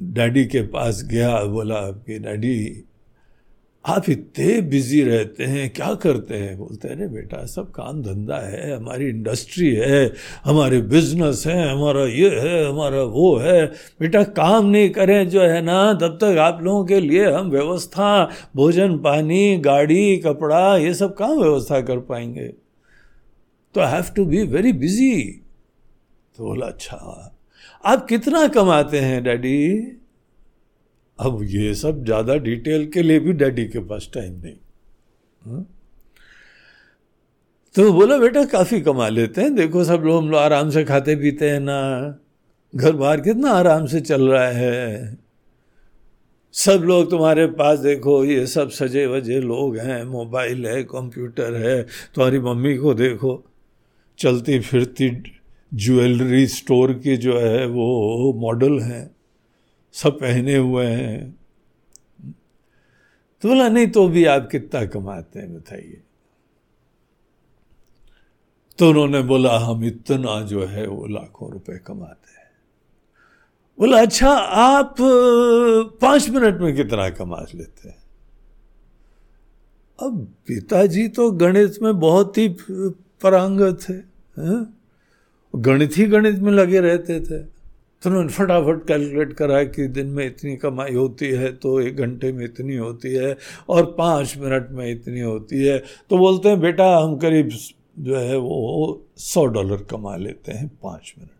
डैडी के पास गया, बोला कि डैडी आप इतने बिज़ी रहते हैं, क्या करते हैं? बोलते हैं, अरे बेटा, सब काम धंधा है, हमारी इंडस्ट्री है, हमारे बिज़नेस है, हमारा ये है, हमारा वो है। बेटा, काम नहीं करें जो है ना, तब तक आप लोगों के लिए हम व्यवस्था, भोजन पानी, गाड़ी, कपड़ा, ये सब कहाँ व्यवस्था कर पाएँगे? तो I have to be very busy तो बोला अच्छा आप कितना कमाते हैं, डैडी? अब ये सब ज़्यादा डिटेल के लिए भी डैडी के पास टाइम नहीं। हा? तो बोला, बेटा, काफ़ी कमा लेते हैं। देखो, सब लोग हम लोग आराम से खाते पीते हैं ना। घर बाहर कितना आराम से चल रहा है। सब लोग तुम्हारे पास देखो, ये सब सजे वजे लोग हैं। मोबाइल है, कंप्यूटर है, तुम्हारी मम्मी को देखो। चलती फिरती ज्वेलरी स्टोर की जो है, वो मॉडल हैं। सब पहने हुए हैं। तो बोला नहीं तो भी आप कितना कमाते हैं, बताइए। तो उन्होंने बोला, हम इतना जो है वो लाखों रुपए कमाते हैं। बोला अच्छा आप पाँच मिनट में कितना कमा लेते हैं? अब पिताजी तो गणित में बहुत ही परांगत थे गणित ही गणित में लगे रहते थे। तो उन्होंने फटाफट कैलकुलेट करा कि दिन में इतनी कमाई होती है तो एक घंटे में इतनी होती है और पाँच मिनट में इतनी होती है। तो बोलते हैं, बेटा, हम करीब जो है वो सौ डॉलर कमा लेते हैं पाँच मिनट में।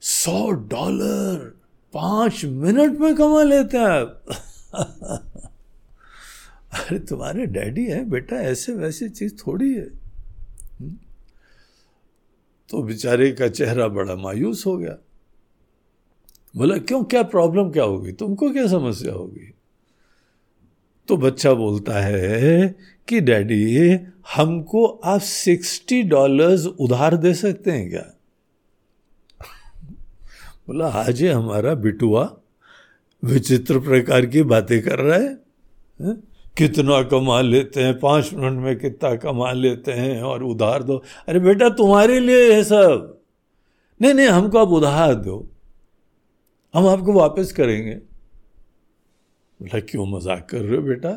सौ डॉलर पाँच मिनट में कमा लेते हैं आप? अरे, तुम्हारे डैडी हैं, बेटा, ऐसे वैसे चीज़ थोड़ी है। हुँ? तो बेचारे का चेहरा बड़ा मायूस हो गया। बोला क्यों क्या प्रॉब्लम क्या होगी तुमको क्या समस्या होगी तो बच्चा बोलता है कि डैडी हमको आप सिक्सटी डॉलर्स उधार दे सकते हैं क्या? बोला आज हमारा बिटुआ विचित्र प्रकार की बातें कर रहा है, है? कितना कमा लेते हैं, पाँच मिनट में कितना कमा लेते हैं और उधार दो। अरे बेटा, तुम्हारे लिए है सब। नहीं नहीं, हमको आप उधार दो। हम आपको वापस करेंगे। बोला, क्यों मज़ाक कर रहे हो बेटा?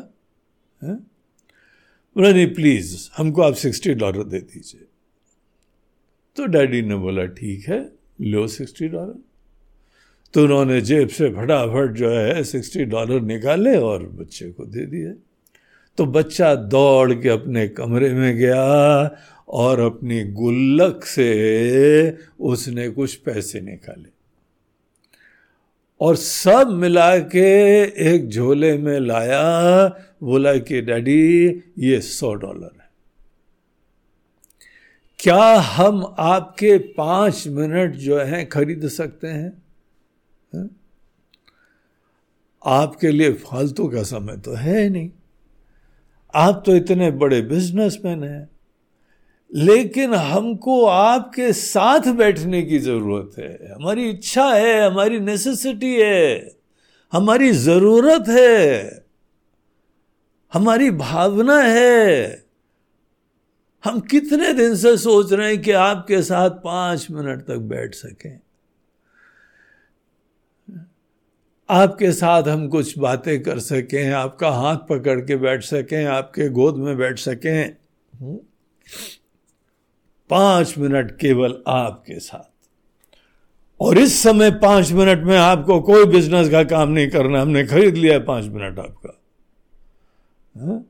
बोला, नहीं प्लीज़ हमको आप सिक्सटी डॉलर दे दीजिए। तो डैडी ने बोला, ठीक है, लो सिक्सटी डॉलर तो उन्होंने जेब से फटाफट जो है सिक्सटी डॉलर निकाले और बच्चे को दे दिए। तो बच्चा दौड़ के अपने कमरे में गया और अपनी गुल्लक से उसने कुछ पैसे निकाले। और सब मिला के एक झोले में लाया, बोला कि, डैडी, ये सौ डॉलर है। क्या हम आपके पाँच मिनट जो है खरीद सकते हैं? है? आपके लिए फालतू का समय तो है नहीं। आप तो इतने बड़े बिजनेसमैन हैं। लेकिन हमको आपके साथ बैठने की ज़रूरत है। हमारी इच्छा है, हमारी नेसेसिटी है, हमारी ज़रूरत है, हमारी भावना है। हम कितने दिन से सोच रहे हैं कि आपके साथ पाँच मिनट तक बैठ सकें। आपके साथ हम कुछ बातें कर सकें, आपका हाथ पकड़ के बैठ सकें, आपके गोद में बैठ सकें हम्म? पाँच मिनट केवल आपके साथ और इस समय पाँच मिनट में आपको कोई बिज़नेस का काम नहीं करना, हमने खरीद लिया पाँच मिनट आपका हा?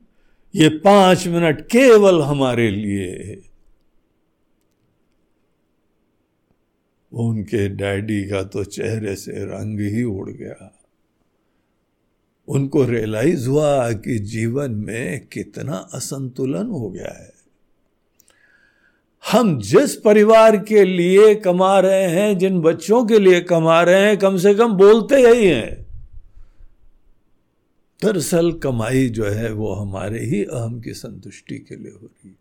ये पाँच मिनट केवल हमारे लिए उनके डैडी का तो चेहरे से रंग ही उड़ गया। उनको रियलाइज़ हुआ कि जीवन में कितना असंतुलन हो गया है। हम जिस परिवार के लिए कमा रहे हैं, जिन बच्चों के लिए कमा रहे हैं, कम से कम बोलते यही हैं। दरअसल कमाई जो है, वो हमारे ही अहम की संतुष्टि के लिए हो रही। है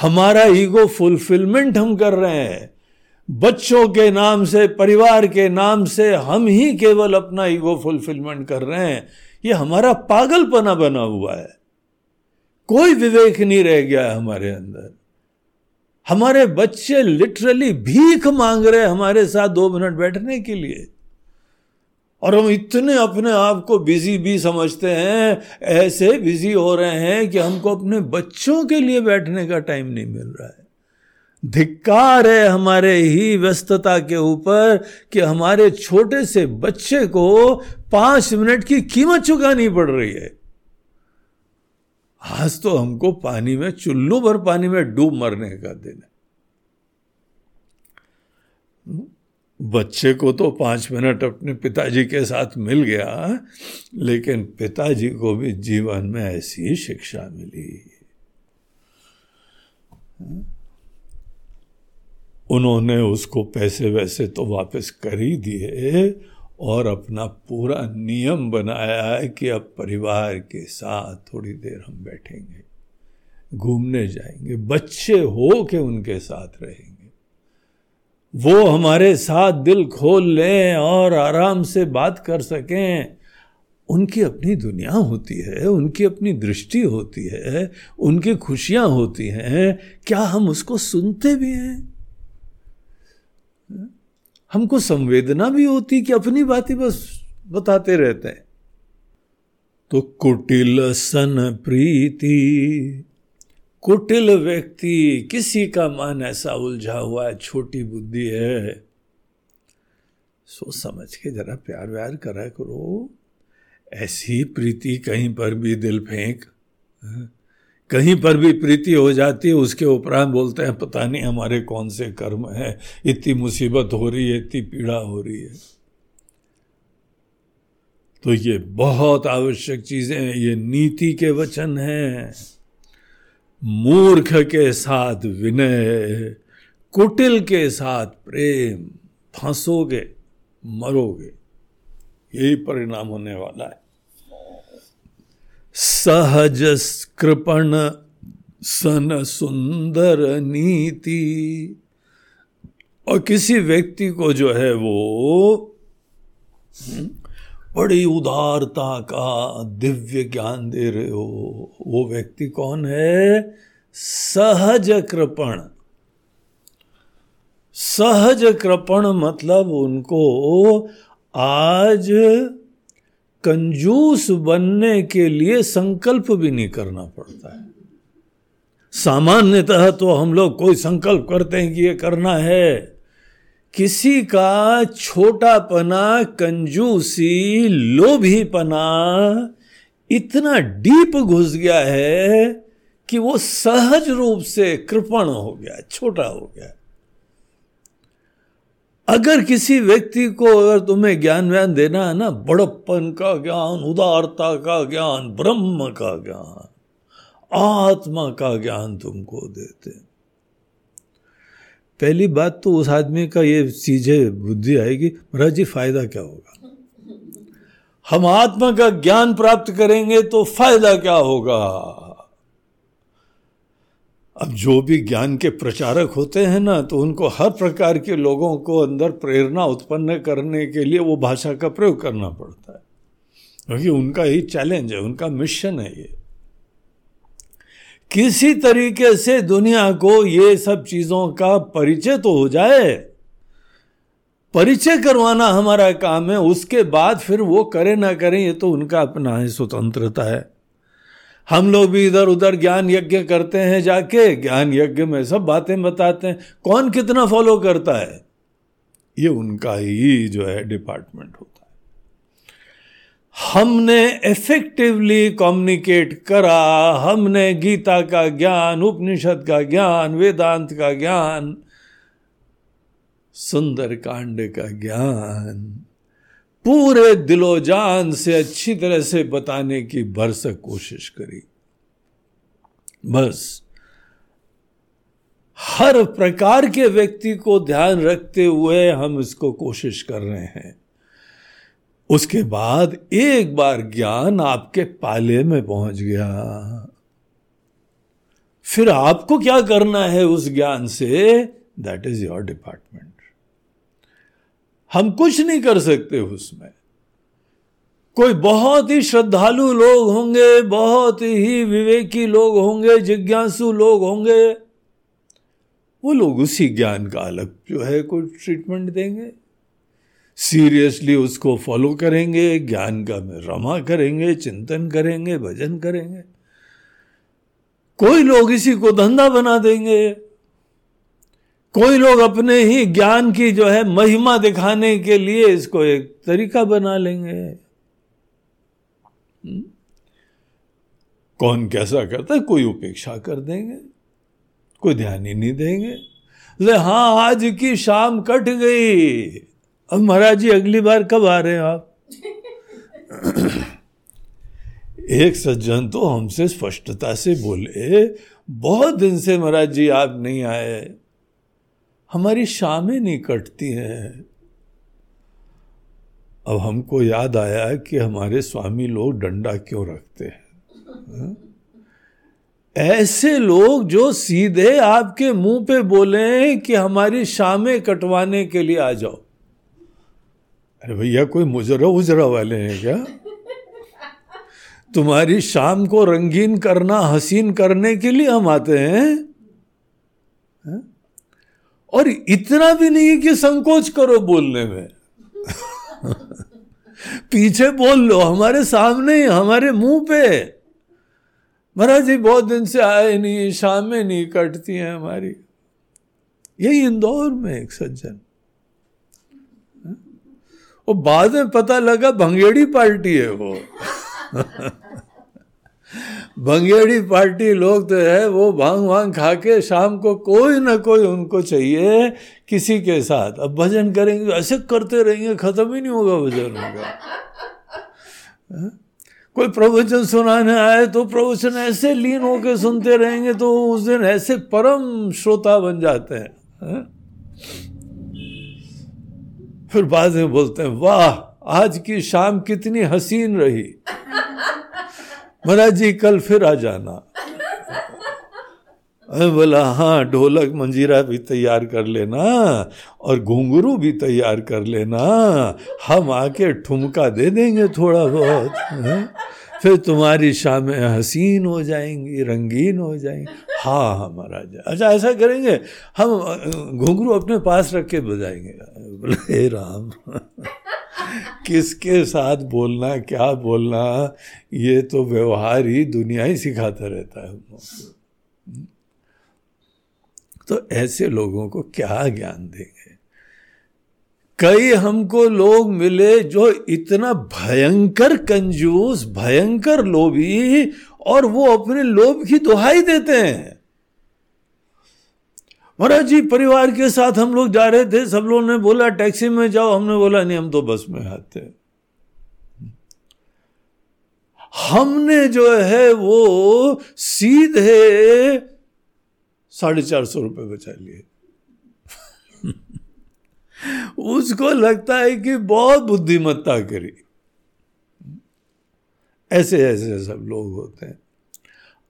हमारा ईगो फुलफिलमेंट हम कर रहे हैं। बच्चों के नाम से, परिवार के नाम से हम ही केवल अपना ईगो फुलफिलमेंट कर रहे हैं। ये हमारा पागलपना बना हुआ है। कोई विवेक नहीं रह गया है हमारे अंदर। हमारे बच्चे लिटरली भीख मांग रहे हैं हमारे साथ दो मिनट बैठने के लिए। और हम इतने अपने आप को बिज़ी भी समझते हैं, ऐसे बिज़ी हो रहे हैं कि हमको अपने बच्चों के लिए बैठने का टाइम नहीं मिल रहा है। धिक्कार है हमारे ही व्यस्तता के ऊपर कि हमारे छोटे से बच्चे को पाँच मिनट की कीमत चुकानी पड़ रही है। आज तो हमको पानी में, चुल्लू भर पानी में डूब मरने का दिन है। बच्चे को तो पाँच मिनट अपने पिताजी के साथ मिल गया, लेकिन पिताजी को भी जीवन में ऐसी शिक्षा मिली। उन्होंने उसको पैसे वैसे तो वापस कर ही दिए और अपना पूरा नियम बनाया है कि अब परिवार के साथ थोड़ी देर हम बैठेंगे, घूमने जाएँगे, बच्चे हो के उनके साथ रहेंगे। वो हमारे साथ दिल खोल लें और आराम से बात कर सकें। उनकी अपनी दुनिया होती है, उनकी अपनी दृष्टि होती है, उनकी खुशियाँ होती हैं। क्या हम उसको सुनते भी हैं? हमको संवेदना भी होती कि अपनी बात ही बस बताते रहते हैं। तो कुटिल सन प्रीति, कुटिल व्यक्ति, किसी का मन ऐसा उलझा हुआ है, छोटी बुद्धि है। सोच समझ के जरा प्यार व्यार करा करो। ऐसी प्रीति कहीं पर भी दिल फेंक हाँ? कहीं पर भी प्रीति हो जाती है, उसके उपरांत बोलते हैं, पता नहीं हमारे कौन से कर्म है। इतनी मुसीबत हो रही है, इतनी पीड़ा हो रही है। तो ये बहुत आवश्यक चीज़ें हैं, ये नीति के वचन हैं। मूर्ख के साथ विनय, कुटिल के साथ प्रेम, फंसोगे, मरोगे। यही परिणाम होने वाला है। सहज कृपण सन सुंदर नीति। और किसी व्यक्ति को जो है वो हम्म, बड़ी उदारता का दिव्य ज्ञान दे रहे हो वो व्यक्ति कौन है? सहज कृपण सहज कृपण मतलब उनको आज कंजूस बनने के लिए संकल्प भी नहीं करना पड़ता है। सामान्यतः तो हम लोग कोई संकल्प करते हैं कि ये करना है। किसी का छोटापना, कंजूसी, लोभीपना इतना डीप घुस गया है कि वो सहज रूप से कृपण हो गया, छोटा हो गया। अगर किसी व्यक्ति को अगर तुम्हें ज्ञान व्यान देना है ना, बड़प्पन का ज्ञान, उदारता का ज्ञान, ब्रह्म का ज्ञान, आत्मा का ज्ञान तुमको देते पहली बात तो उस आदमी का ये चीज़ें, बुद्धि आएगी, महाराज जी, फ़ायदा क्या होगा? हम आत्मा का ज्ञान प्राप्त करेंगे तो फ़ायदा क्या होगा? अब जो भी ज्ञान के प्रचारक होते हैं ना तो उनको हर प्रकार के लोगों को अंदर प्रेरणा उत्पन्न करने के लिए वो भाषा का प्रयोग करना पड़ता है। क्योंकि उनका ही चैलेंज है, उनका मिशन है ये। किसी तरीके से दुनिया को ये सब चीज़ों का परिचय तो हो जाए, परिचय करवाना हमारा काम है, उसके बाद फिर वो करे ना करें, ये तो उनका अपना है स्वतंत्रता है। हम लोग भी इधर उधर ज्ञान यज्ञ करते हैं जाके, ज्ञान यज्ञ में सब बातें बताते हैं। कौन कितना फॉलो करता है? ये उनका ही जो है डिपार्टमेंट होता है। हमने इफेक्टिवली कम्युनिकेट करा, हमने गीता का ज्ञान, उपनिषद का ज्ञान, वेदांत का ज्ञान सुंदर कांड का ज्ञान। पूरे दिलोजान से अच्छी तरह से बताने की भरसक कोशिश करी। बस, हर प्रकार के व्यक्ति को ध्यान रखते हुए हम इसको कोशिश कर रहे हैं। उसके बाद एक बार ज्ञान आपके पाले में पहुँच गया। फिर आपको क्या करना है उस ज्ञान से? दैट इज़ योर डिपार्टमेंट हम कुछ नहीं कर सकते उसमें। कोई बहुत ही श्रद्धालु लोग होंगे, बहुत ही विवेकी लोग होंगे, जिज्ञासु लोग होंगे, वो लोग उसी ज्ञान का अलग जो है कोई ट्रीटमेंट देंगे। सीरियसली उसको फॉलो करेंगे, ज्ञान का रमा करेंगे, चिंतन करेंगे, भजन करेंगे। कोई लोग इसी को धंधा बना देंगे। कोई लोग अपने ही ज्ञान की जो है महिमा दिखाने के लिए इसको एक तरीका बना लेंगे। हम्म? कौन कैसा करता है, कोई उपेक्षा कर देंगे, कोई ध्यान ही नहीं देंगे। ले हाँ आज की शाम कट गई। अब महाराज जी, अगली बार कब आ रहे हैं आप? एक सज्जन तो हमसे स्पष्टता से बोले, बहुत दिन से महाराज जी आप नहीं आए। हमारी शामें नहीं कटती हैं अब हमको याद आया कि हमारे स्वामी लोग डंडा क्यों रखते हैं हाँ? ऐसे लोग जो सीधे आपके मुँह पे बोले कि हमारी शामें कटवाने के लिए आ जाओ अरे भैया, कोई मुजरा उजरा वाले हैं क्या तुम्हारी शाम को रंगीन करना, हसीन करने के लिए हम आते हैं, है? और इतना भी नहीं कि संकोच करो बोलने में। पीछे बोल लो, हमारे सामने, हमारे मुँह पे। महाराज जी, बहुत दिन से आए नहीं, शाम नहीं, कटती हैं हमारी। यही इंदौर में एक सज्जन। वो बाद में पता लगा, भंगेड़ी पार्टी है वो। भंगेड़ी पार्टी लोग तो है, वो भाँग वांग खा के शाम को कोई ना कोई उनको चाहिए किसी के साथ अब भजन करेंगे, ऐसे करते रहेंगे, खत्म ही नहीं होगा भजन उनका हाँ? कोई प्रवचन सुनाने आए तो प्रवचन ऐसे लीन होके सुनते रहेंगे तो उस दिन ऐसे परम श्रोता बन जाते हैं हाँ? फिर बाद में बोलते हैं, वाह, आज की शाम कितनी हसीन रही महाराज जी, कल फिर आ जाना। अरे बोला हाँ ढोलक मंजीरा भी तैयार कर लेना और घुंघरू भी तैयार कर लेना। हम आके ठुमका दे देंगे थोड़ा बहुत, है? फिर तुम्हारी शामें हसीन हो जाएँगी, रंगीन हो जाएँगी। हाँ हाँ महाराज अच्छा ऐसा करेंगे, हम घुंघरू अपने पास रख के बजाएँगे। बोले राम। किसके साथ बोलना, क्या बोलना, ये तो व्यवहार ही दुनिया ही सिखाता रहता है तो ऐसे लोगों को क्या ज्ञान देंगे? कई हमको लोग मिले जो इतना भयंकर कंजूस, भयंकर लोभी, और वो अपने लोभ की दुहाई देते हैं। महाराज जी, परिवार के साथ हम लोग जा रहे थे, सब लोगों ने बोला, टैक्सी में जाओ। हमने बोला, नहीं, हम तो बस में आते हमने जो है, वो सीधे साढ़े चार सौ रुपये बचा लिए। उसको लगता है कि बहुत बुद्धिमत्ता करी। ऐसे ऐसे सब लोग होते हैं।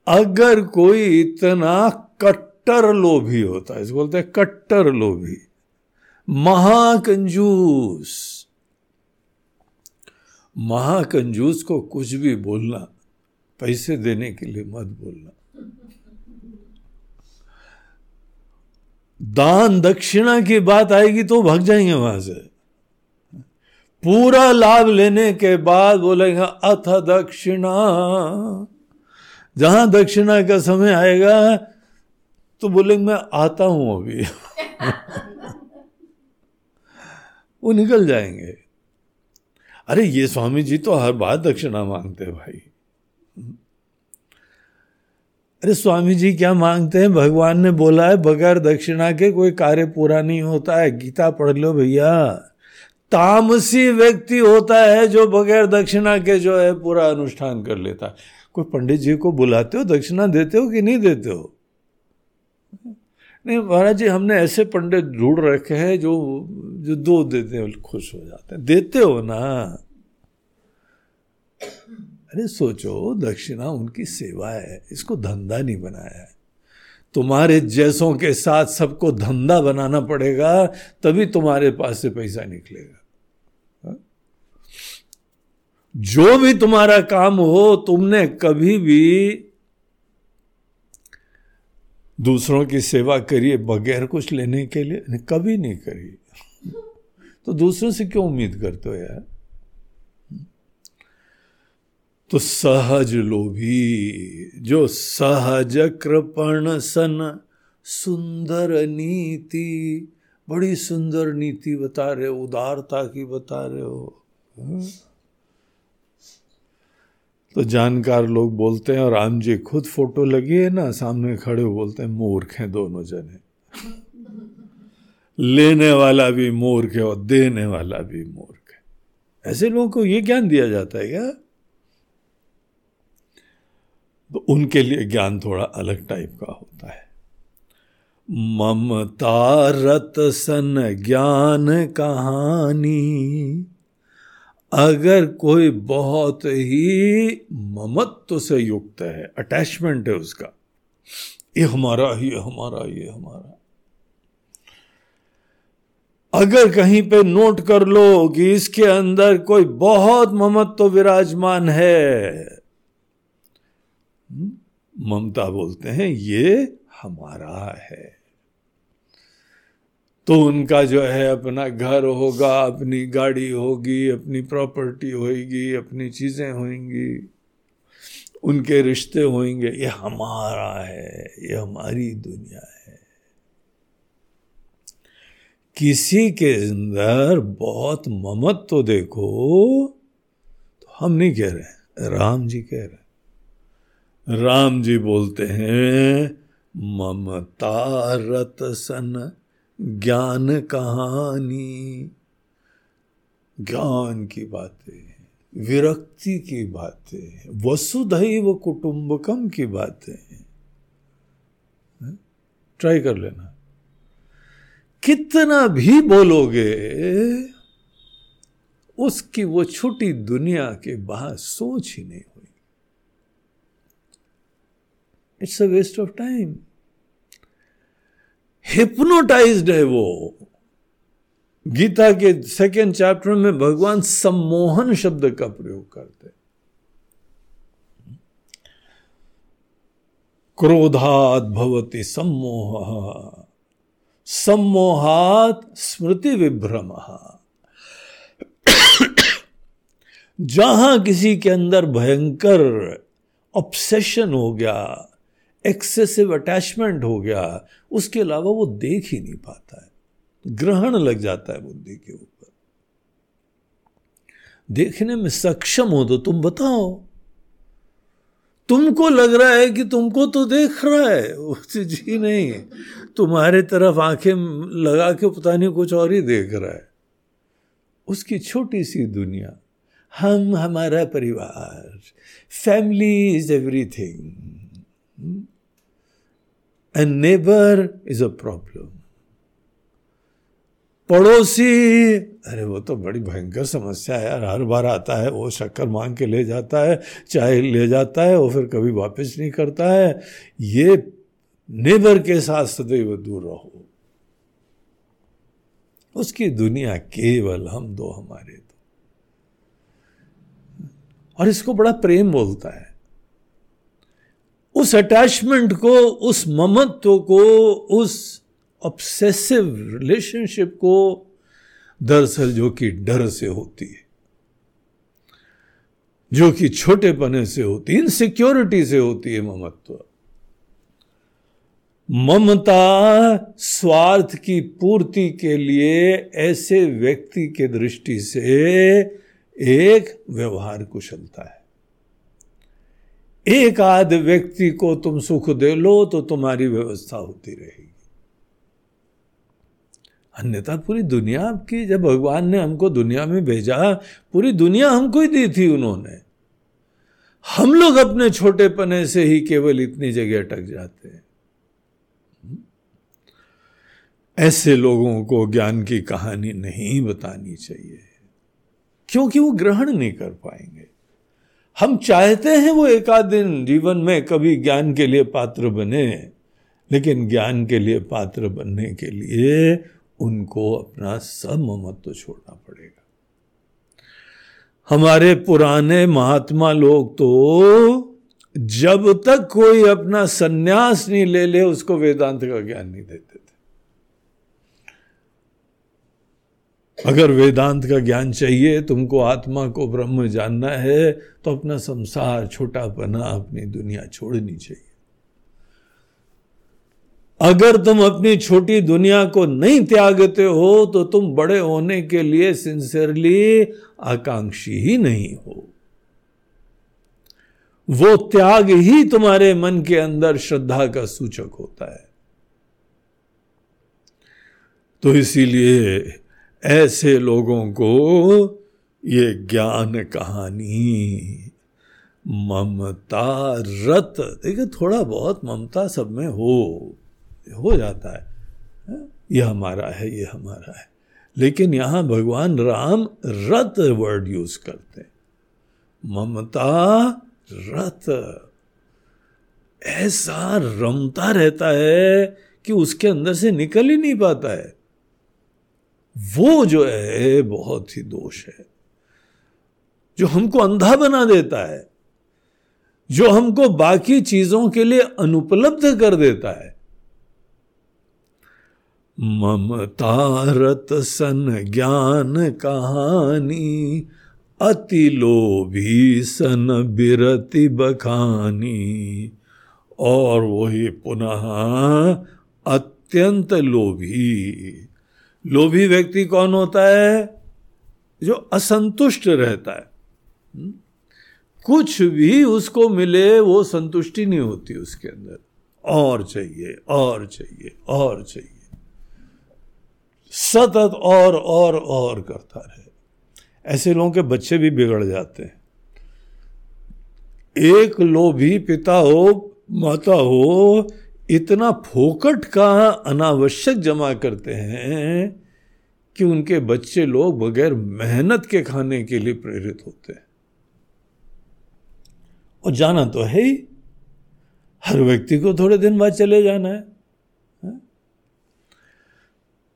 अगर कोई इतना कट कट्टर लोभी होता है, इसको बोलते हैं कट्टर लोभी। महाकंजूस। महाकंजूस को कुछ भी बोलना, पैसे देने के लिए मत बोलना। दान दक्षिणा की बात आएगी तो भाग जाएँगे वहाँ से। पूरा लाभ लेने के बाद बोलेंगे, अथ दक्षिणा। जहाँ दक्षिणा का समय आएगा तो बोलेंगे मैं आता हूँ अभी। वो निकल जाएँगे। अरे ये स्वामी जी तो हर बार दक्षिणा मांगते हैं भाई। अरे स्वामी जी क्या मांगते हैं? भगवान ने बोला है बगैर दक्षिणा के कोई कार्य पूरा नहीं होता है। गीता पढ़ लो भैया। तामसी व्यक्ति होता है जो बगैर दक्षिणा के जो है पूरा अनुष्ठान कर लेता है। कोई पंडित जी को बुलाते हो दक्षिणा देते हो कि नहीं देते हो? नहीं, महाराज जी, हमने ऐसे पंडित ढूंढ रखे हैं जो जो दो देते हैं खुश हो जाते हैं। देते हो ना? अरे, सोचो, दक्षिणा उनकी सेवा है, इसको धंधा नहीं बनाया है। तुम्हारे जैसों के साथ सबको धंधा बनाना पड़ेगा, तभी तुम्हारे पास से पैसा निकलेगा। हाँ? जो भी तुम्हारा काम हो, तुमने कभी भी दूसरों की सेवा करिए बगैर कुछ लेने के लिए कभी नहीं करिए तो दूसरों से क्यों उम्मीद करते हो यार तो सहज लोभी, जो सहज कृपण सन, सुंदर नीति, बड़ी सुंदर नीति बता रहे हो, उदारता की बता रहे हो हाँ? तो जानकार लोग बोलते हैं और राम जी खुद फ़ोटो लगी है ना, सामने खड़े बोलते हैं, मूर्ख हैं दोनों जने। लेने वाला भी मूर्ख है और देने वाला भी मूर्ख है। ऐसे लोगों को ये ज्ञान दिया जाता है क्या? तो उनके लिए ज्ञान थोड़ा अलग टाइप का होता है। ममता रत सन ज्ञान कहानी। अगर कोई बहुत ही ममत्व से युक्त है अटैचमेंट है उसका ये हमारा ये हमारा ये हमारा। अगर कहीं पे नोट कर लो कि इसके अंदर कोई बहुत ममत्व विराजमान है हम्म, ममता बोलते हैं ये हमारा है। तो उनका जो है अपना घर होगा, अपनी गाड़ी होगी, अपनी प्रॉपर्टी होगी अपनी चीज़ें होंगी उनके रिश्ते होंगे ये हमारा है, ये हमारी दुनिया है। किसी के अंदर बहुत ममत तो देखो तो हम नहीं कह रहे राम जी कह रहे राम जी बोलते हैं, ममता रत सन ज्ञान कहानी। ज्ञान की बातें विरक्ति की बातें वसुधैव कुटुंबकम की बातें ट्राई कर लेना। कितना भी बोलोगे, उसकी वो छोटी दुनिया के बाहर सोच ही नहीं हुई it's a waste of time hypnotized है वो। गीता के सेकेंड चैप्टर में भगवान सम्मोहन शब्द का प्रयोग करते क्रोधात भवती सम्मोह, सम्मोहात स्मृति विभ्रम जहाँ किसी के अंदर भयंकर ऑब्सेशन हो गया एक्सेसिव अटैचमेंट हो गया उसके अलावा वो देख ही नहीं पाता है। ग्रहण लग जाता है बुद्धि के ऊपर। देखने में सक्षम हो तो तुम बताओ। तुमको लग रहा है कि तुमको तो देख रहा है जी नहीं तुम्हारे तरफ़ आँखें लगा के पता नहीं कुछ और ही देख रहा है। उसकी छोटी सी दुनिया, हम, हमारा परिवार family is everything and neighbour is a problem पड़ोसी, अरे वो तो बड़ी भयंकर समस्या है यार। हर बार आता है, वो शक्कर मांग के ले जाता है, चाय ले जाता है, वो फिर कभी वापस नहीं करता है। ये नेबर के साथ सदैव दूर रहो। उसकी दुनिया केवल हम दो हमारे दो। और इसको बड़ा प्रेम बोलता है। उस अटैचमेंट को, उस ममत्व को, उस ऑब्सेसिव रिलेशनशिप को दरअसल जो कि डर से होती है, जो कि छोटे पने से होती है इनसिक्योरिटी से होती है ममत्व। ममता स्वार्थ की पूर्ति के लिए ऐसे व्यक्ति के दृष्टि से एक व्यवहार कुशलता है। एक आध व्यक्ति को तुम सुख दे लो तो तुम्हारी व्यवस्था होती रहेगी। अन्यथा पूरी दुनिया आपकी, जब भगवान ने हमको दुनिया में भेजा, पूरी दुनिया हमको ही दी थी उन्होंने। हम लोग अपने छोटे पने से ही केवल इतनी जगह अटक जाते हैं। ऐसे लोगों को ज्ञान की कहानी नहीं बतानी चाहिए, क्योंकि वो ग्रहण नहीं कर पाएँगे। हम चाहते हैं वो एकाध दिन जीवन में कभी ज्ञान के लिए पात्र बने, लेकिन ज्ञान के लिए पात्र बनने के लिए उनको अपना सब महत्व छोड़ना पड़ेगा। हमारे पुराने महात्मा लोग तो जब तक कोई अपना सन्यास नहीं ले ले, उसको वेदांत का ज्ञान नहीं देते थे अगर वेदांत का ज्ञान चाहिए, तुमको आत्मा को ब्रह्म जानना है तो अपना संसार छोटा बना अपनी दुनिया छोड़नी चाहिए। अगर तुम अपनी छोटी दुनिया को नहीं त्यागते हो तो तुम बड़े होने के लिए सिंसियरली आकांक्षी ही नहीं हो। वो त्याग ही तुम्हारे मन के अंदर श्रद्धा का सूचक होता है। तो इसीलिए ऐसे लोगों को ये ज्ञान कहानी ममता रत देखिए थोड़ा बहुत ममता सब में हो हो जाता है ये हमारा है, ये हमारा है। लेकिन यहाँ भगवान राम रत वर्ड यूज़ करते हैं ममता रत ऐसा रमता रहता है कि उसके अंदर से निकल ही नहीं पाता है। वो जो है, बहुत ही दोष है। जो हमको अंधा बना देता है, जो हमको बाकी चीज़ों के लिए अनुपलब्ध कर देता है। ममता रत सन ज्ञान कहानी, अति लोभी सन बिरति बखानी। और वही पुनः अत्यंत लोभी लोभी व्यक्ति कौन होता है? जो असंतुष्ट रहता है। हम्म? कुछ भी उसको मिले, वो संतुष्टि नहीं होती उसके अंदर। और चाहिए और चाहिए और चाहिए। सतत और और और करता रहे। ऐसे लोगों के बच्चे भी बिगड़ जाते हैं। एक लोभी पिता हो, माता हो इतना फोकट का अनावश्यक जमा करते हैं कि उनके बच्चे लोग बगैर मेहनत के खाने के लिए प्रेरित होते हैं। और जाना तो है ही। हर व्यक्ति को थोड़े दिन बाद चले जाना है।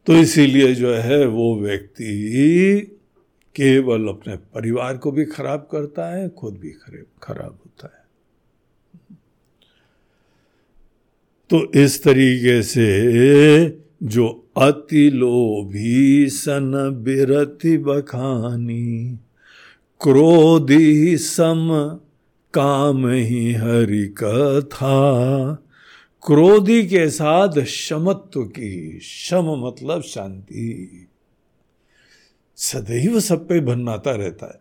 तो इसीलिए जो है वो व्यक्ति केवल अपने परिवार को भी खराब करता है, खुद भी खराब है तो इस तरीके से जो अति लोभी सन बिरति बखानी, क्रोधी सम काम ही हरि कथा। क्रोधी के साथ शमत्व की, शम मतलब शांति। सदैव सब पे भन्नाता रहता है।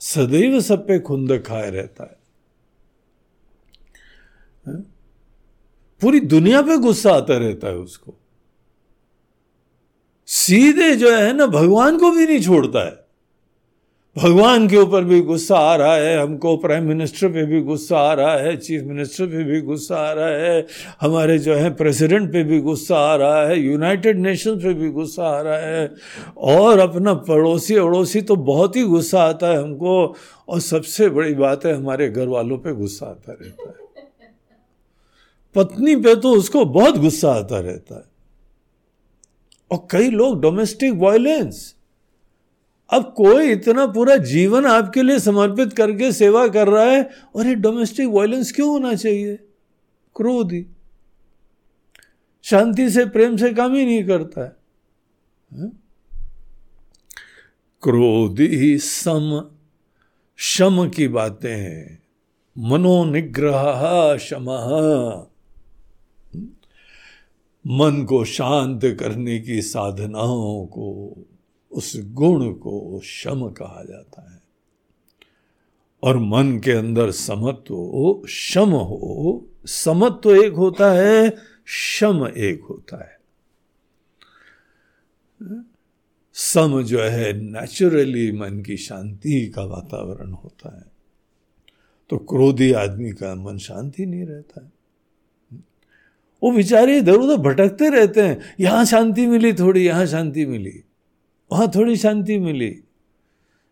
सदैव सब पे खुंद खाए रहता है? पूरी दुनिया पे गुस्सा आता रहता है उसको। सीधे जो है ना, भगवान को भी नहीं छोड़ता है। भगवान के ऊपर भी गुस्सा आ रहा है, हमको प्राइम मिनिस्टर पे भी गुस्सा आ रहा है, चीफ मिनिस्टर पे भी गुस्सा आ रहा है, हमारे जो है प्रेसिडेंट पे भी गुस्सा आ रहा है, यूनाइटेड नेशन पे भी गुस्सा आ रहा है, और अपना पड़ोसी अड़ोसी तो बहुत ही गुस्सा आता है हमको, और सबसे बड़ी बात है हमारे घर वालों पर गुस्सा आता रहता है। पत्नी पे तो उसको बहुत गुस्सा आता रहता है। और कई लोग डोमेस्टिक वायलेंस अब कोई इतना पूरा जीवन आपके लिए समर्पित करके सेवा कर रहा है और ये डोमेस्टिक वायलेंस क्यों होना चाहिए? क्रोध ही। शांति से प्रेम से काम ही नहीं करता है, है? क्रोधी सम शम की बातें हैं। मनोनिग्रह शम। मन को शांत करने की साधनाओं को, उस गुण को शम कहा जाता है। और मन के अंदर समत्व, शम हो, समत्व एक होता है, शम एक होता है। सम जो है नेचुरली मन की शांति का वातावरण होता है। तो क्रोधी आदमी का मन शांति नहीं रहता है। वो बेचारे इधर उधर भटकते रहते हैं। यहाँ शांति मिली थोड़ी, यहाँ शांति मिली। वहाँ थोड़ी शांति मिली।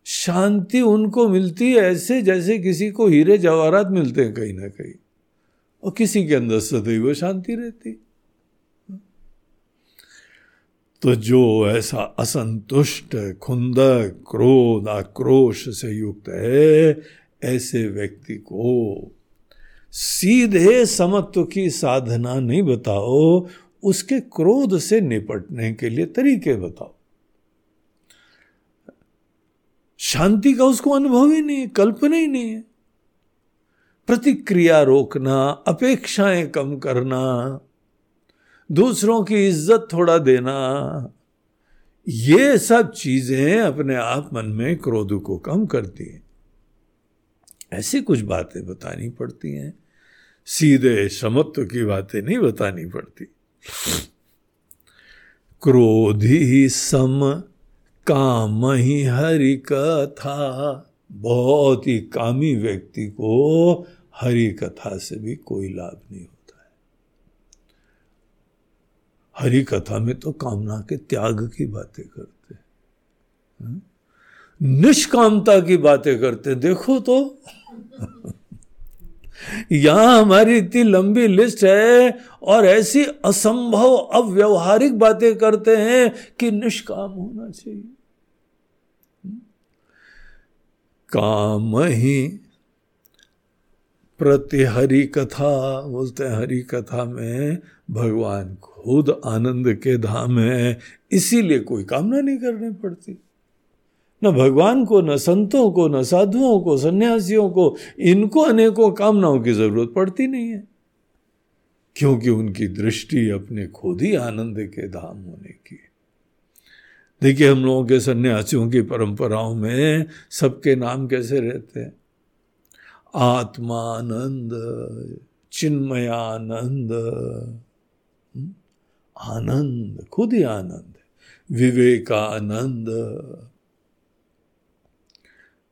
शांति उनको मिलती है ऐसे जैसे किसी को हीरे जवाहरात मिलते हैं कहीं ना कहीं। और किसी के अंदर सदैव शांति रहती। तो जो ऐसा असंतुष्ट, खुंदक, क्रोध, आक्रोश से युक्त है, ऐसे व्यक्ति को सीधे समत्व की साधना नहीं बताओ, उसके क्रोध से निपटने के लिए तरीके बताओ। शांति का उसको अनुभव ही नहीं है, कल्पना ही नहीं है। प्रतिक्रिया रोकना, अपेक्षाएँ कम करना, दूसरों की इज़्ज़त थोड़ा देना, ये सब चीज़ें अपने आप मन में क्रोध को कम करती हैं। ऐसी कुछ बातें बतानी पड़ती हैं। सीधे समत्व की बातें नहीं बतानी पड़ती। क्रोधी सम, काम ही हरि कथा। बहुत ही कामी व्यक्ति को हरि कथा से भी कोई लाभ नहीं होता है। हरि कथा में तो कामना के त्याग की बातें करते हैं। निष्कामता की बातें करते देखो तो यहाँ हमारी इतनी लंबी लिस्ट है और ऐसी असंभव, अव्यवहारिक बातें करते हैं कि निष्काम होना चाहिए। काम ही प्रति हरि कथा, बोलते हैं हरि कथा में भगवान खुद आनंद के धाम है, इसीलिए कोई कामना नहीं करनी पड़ती। न भगवान को, न संतों को, न साधुओं को, सन्यासियों को, इनको अनेकों कामनाओं की ज़रूरत पड़ती नहीं है। क्योंकि उनकी दृष्टि अपने खुद ही आनंद के धाम होने की देखिए, हम लोगों के सन्यासियों की परंपराओं में सबके नाम कैसे रहते हैं? आत्मानंद, चिन्मयानंद हम्म? आनंद, खुद ही आनंद विवेकानंद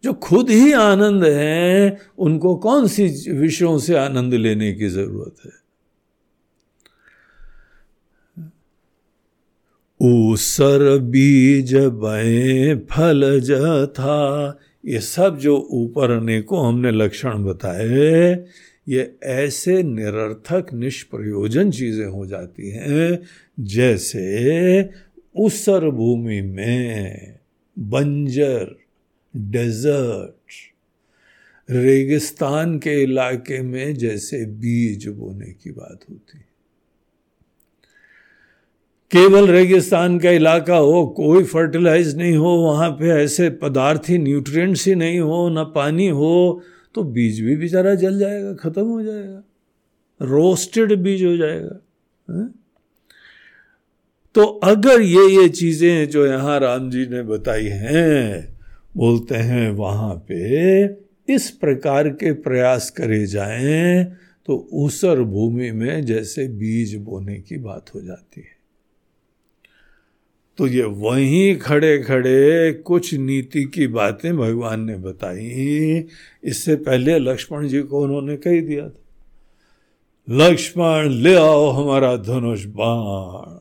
जो खुद ही आनंद है, उनको कौन सी विषयों से आनंद लेने की ज़रूरत है? ऊसर बीज बे फल ज था ये सब जो ऊपर ने को हमने लक्षण बताए, ये ऐसे निरर्थक, निष्प्रयोजन चीज़ें हो जाती हैं, जैसे उसर भूमि में बंजर डेजर्ट रेगिस्तान के इलाके में जैसे बीज बोने की बात होती केवल रेगिस्तान का इलाका हो कोई फर्टिलाइज नहीं हो वहाँ पे ऐसे पदार्थ ही न्यूट्रिएंट्स ही नहीं हो ना पानी हो तो बीज भी बेचारा जल जाएगा खत्म हो जाएगा रोस्टेड बीज हो जाएगा है? तो अगर ये ये चीज़ें जो यहाँ राम जी ने बताई हैं बोलते हैं, वहाँ पे इस प्रकार के प्रयास करे जाएँ तो ऊसर भूमि में जैसे बीज बोने की बात हो जाती है। तो ये वहीं खड़े खड़े कुछ नीति की बातें भगवान ने बताई। इससे पहले लक्ष्मण जी को उन्होंने कही दिया था, लक्ष्मण, ले आओ हमारा धनुष बाण।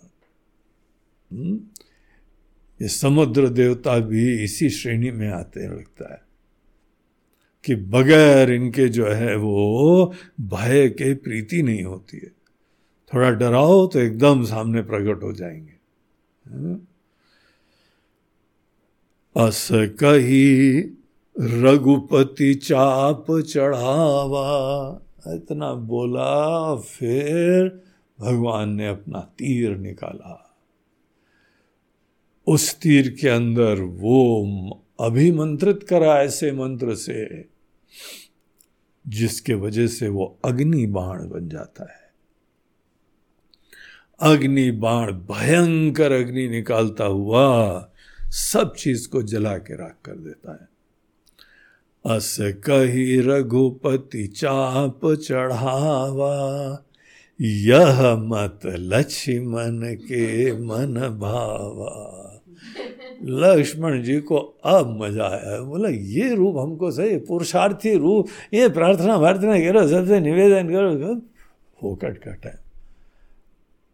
हम्म? ये समुद्र देवता भी इसी श्रेणी में आते हैं, लगता है। कि बगैर इनके जो है वो भय के प्रीति नहीं होती है। थोड़ा डराओ तो एकदम सामने प्रकट हो जाएँगे। अस कही रघुपति चाप चढ़ावा। इतना बोला, फिर भगवान ने अपना तीर निकाला। उस तीर के अंदर वो अभिमंत्रित करा ऐसे मंत्र से, जिसके वजह से वो अग्नि बाण बन जाता है। अग्नि बाण भयंकर अग्नि निकालता हुआ सब चीज़ को जला के राख कर देता है। अस कही रघुपति चाप चढ़ावा, यह मत लक्ष्मण के मन भावा। लक्ष्मण जी को अब मज़ा आया। बोला, ये रूप हमको सही, पुरुषार्थी रूप, ये प्रार्थना प्रार्थना करो, सबसे निवेदन करो। फोकट का टाइम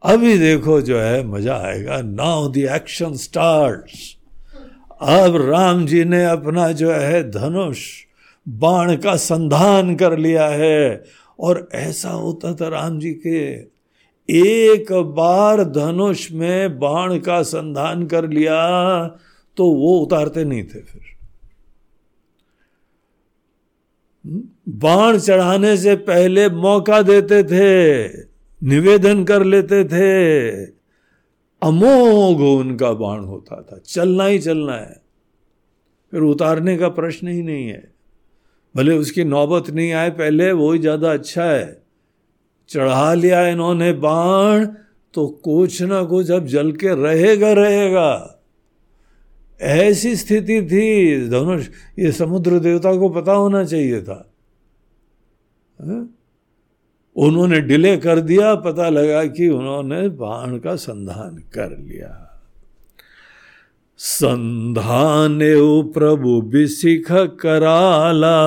अभी देखो जो है, मज़ा आएगा। नाउ द एक्शन स्टार्ट अब राम जी ने अपना जो है, धनुष, बाण का संधान कर लिया है। और ऐसा होता था राम जी के। एक बार धनुष में बाण का संधान कर लिया तो वो उतारते नहीं थे फिर। बाण चढ़ाने से पहले मौका देते थे, निवेदन कर लेते थे। अमोघ उनका बाण होता था, चलना ही चलना है। फिर उतारने का प्रश्न ही नहीं है। भले उसकी नौबत नहीं आए, पहले वो ही ज़्यादा अच्छा है। चढ़ा लिया इन्होंने बाण तो कुछ ना कुछ अब जल के रहेगा रहेगा। ऐसी स्थिति थी, धनुष, ये समुद्र देवता को पता होना चाहिए था। उन्होंने डिले कर दिया, पता लगा कि उन्होंने बाण का संधान कर लिया। संधान प्रभु बिसिख कराला।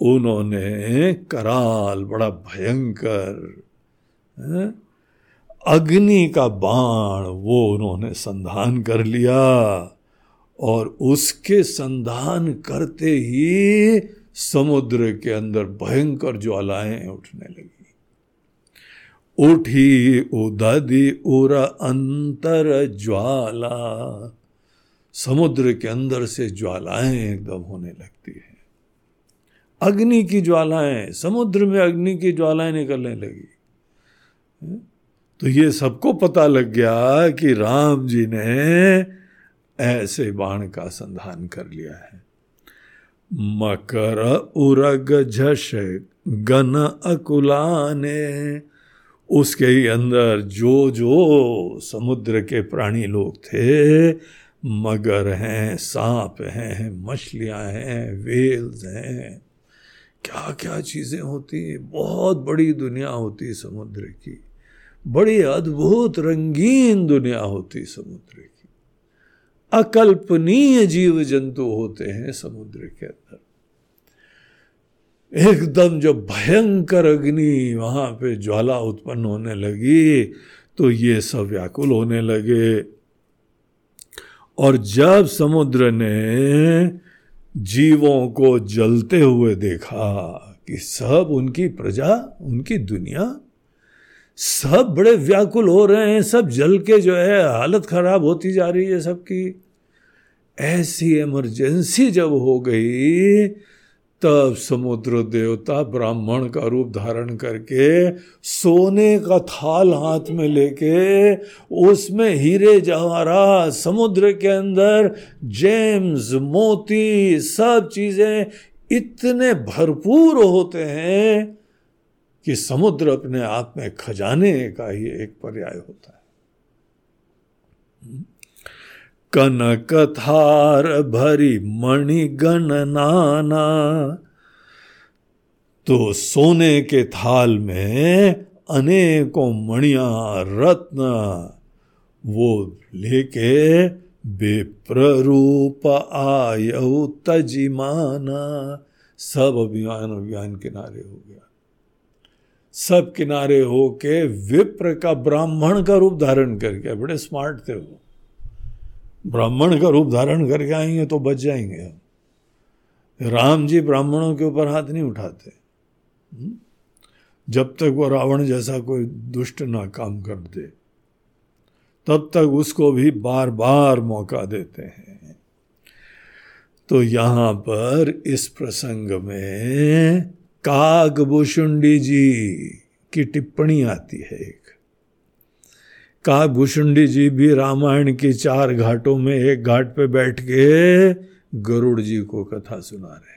उन्होंने कराल, बड़ा भयंकर अग्नि का बाण, वो उन्होंने संधान कर लिया और उसके संधान करते ही समुद्र के अंदर भयंकर ज्वालाएँ उठने लगी। उठी उदी उर अंतर ज्वाला, समुद्र के अंदर से ज्वालाएँ एकदम होने लगती है। अग्नि की ज्वालाएँ, समुद्र में अग्नि की ज्वालाएँ निकलने लगी। तो ये सबको पता लग गया कि राम जी ने ऐसे बाण का संधान कर लिया है। मकर उरग झश गन अकुलाने, उसके ही अंदर जो जो समुद्र के प्राणी लोग थे, मगर हैं, सांप हैं, मछलियाँ हैं, वेल्स हैं क्या क्या चीज़ें होती बहुत बड़ी दुनिया होती समुद्र की। बड़ी अद्भुत रंगीन दुनिया होती समुद्र की। अकल्पनीय जीव जंतु होते हैं समुद्र के अंदर। एकदम जब भयंकर अग्नि वहाँ पे ज्वाला उत्पन्न होने लगी तो ये सब व्याकुल होने लगे। और जब समुद्र ने जीवों को जलते हुए देखा कि सब उनकी प्रजा, उनकी दुनिया, सब बड़े व्याकुल हो रहे हैं, सब जल के जो है हालत खराब होती जा रही है सबकी। ऐसी इमरजेंसी जब हो गई तब समुद्र देवता ब्राह्मण का रूप धारण करके सोने का थाल हाथ में लेके उसमें हीरे जवाहरात समुद्र के अंदर जेम्स, मोती, सब चीज़ें इतने भरपूर होते हैं कि समुद्र अपने आप में खजाने का ही एक पर्याय होता है। कनक थार भरी मणि गण नाना तो सोने के थाल में अनेकों मणिया, रत्न, वो लेके बेप्ररूप आय तजिमाना। सब अभियान अभियान किनारे हो गया। सब किनारे होके विप्र का ब्राह्मण का रूप धारण करके, बड़े स्मार्ट थे वो। ब्राह्मण का रूप धारण करके आएँगे तो बच जाएँगे हम। राम जी ब्राह्मणों के ऊपर हाथ नहीं उठाते। हम्म? जब तक वो रावण जैसा कोई दुष्ट ना काम कर दे, तब तक उसको भी बार बार मौका देते हैं। तो यहाँ पर इस प्रसंग में कागभूषुंडी जी की टिप्पणी आती है एक। कहा भूषुंडी जी भी रामायण की चार घाटों में एक घाट पे बैठ के गरुड़ जी को कथा सुना रहे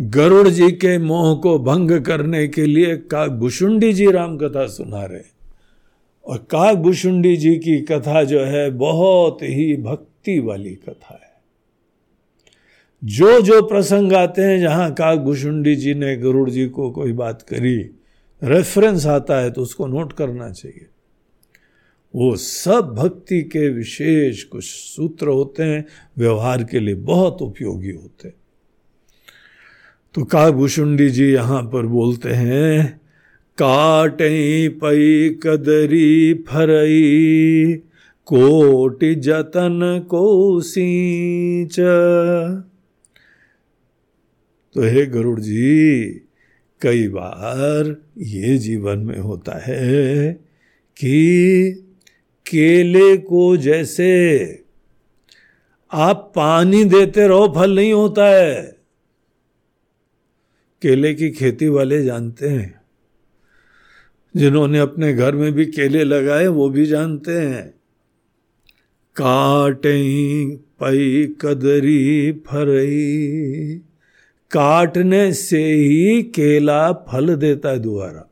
गरुड़ जी के मोह को भंग करने के लिए काकभूषुंडी जी राम कथा सुना रहे और काकभूषुंडी जी की कथा जो है, बहुत ही भक्ति वाली कथा है। जो जो प्रसंग आते हैं, जहाँ काकभूषुंडी जी ने गरुड़ जी को कोई बात करी रेफरेंस आता है तो उसको नोट करना चाहिए। वो सब भक्ति के विशेष कुछ सूत्र होते हैं, व्यवहार के लिए बहुत उपयोगी होते हैं। तो काभूषुंडी जी यहाँ पर बोलते हैं काट पई कदरी फरई, कोटि जतन को सींच। तो हे गरुड़ जी कई बार ये जीवन में होता है कि केले को जैसे आप पानी देते रहो, फल नहीं होता है। केले की खेती वाले जानते हैं। जिन्होंने अपने घर में भी केले लगाए, वो भी जानते हैं। काटे पई, कदरी फरई काटने से ही केला फल देता है दोबारा।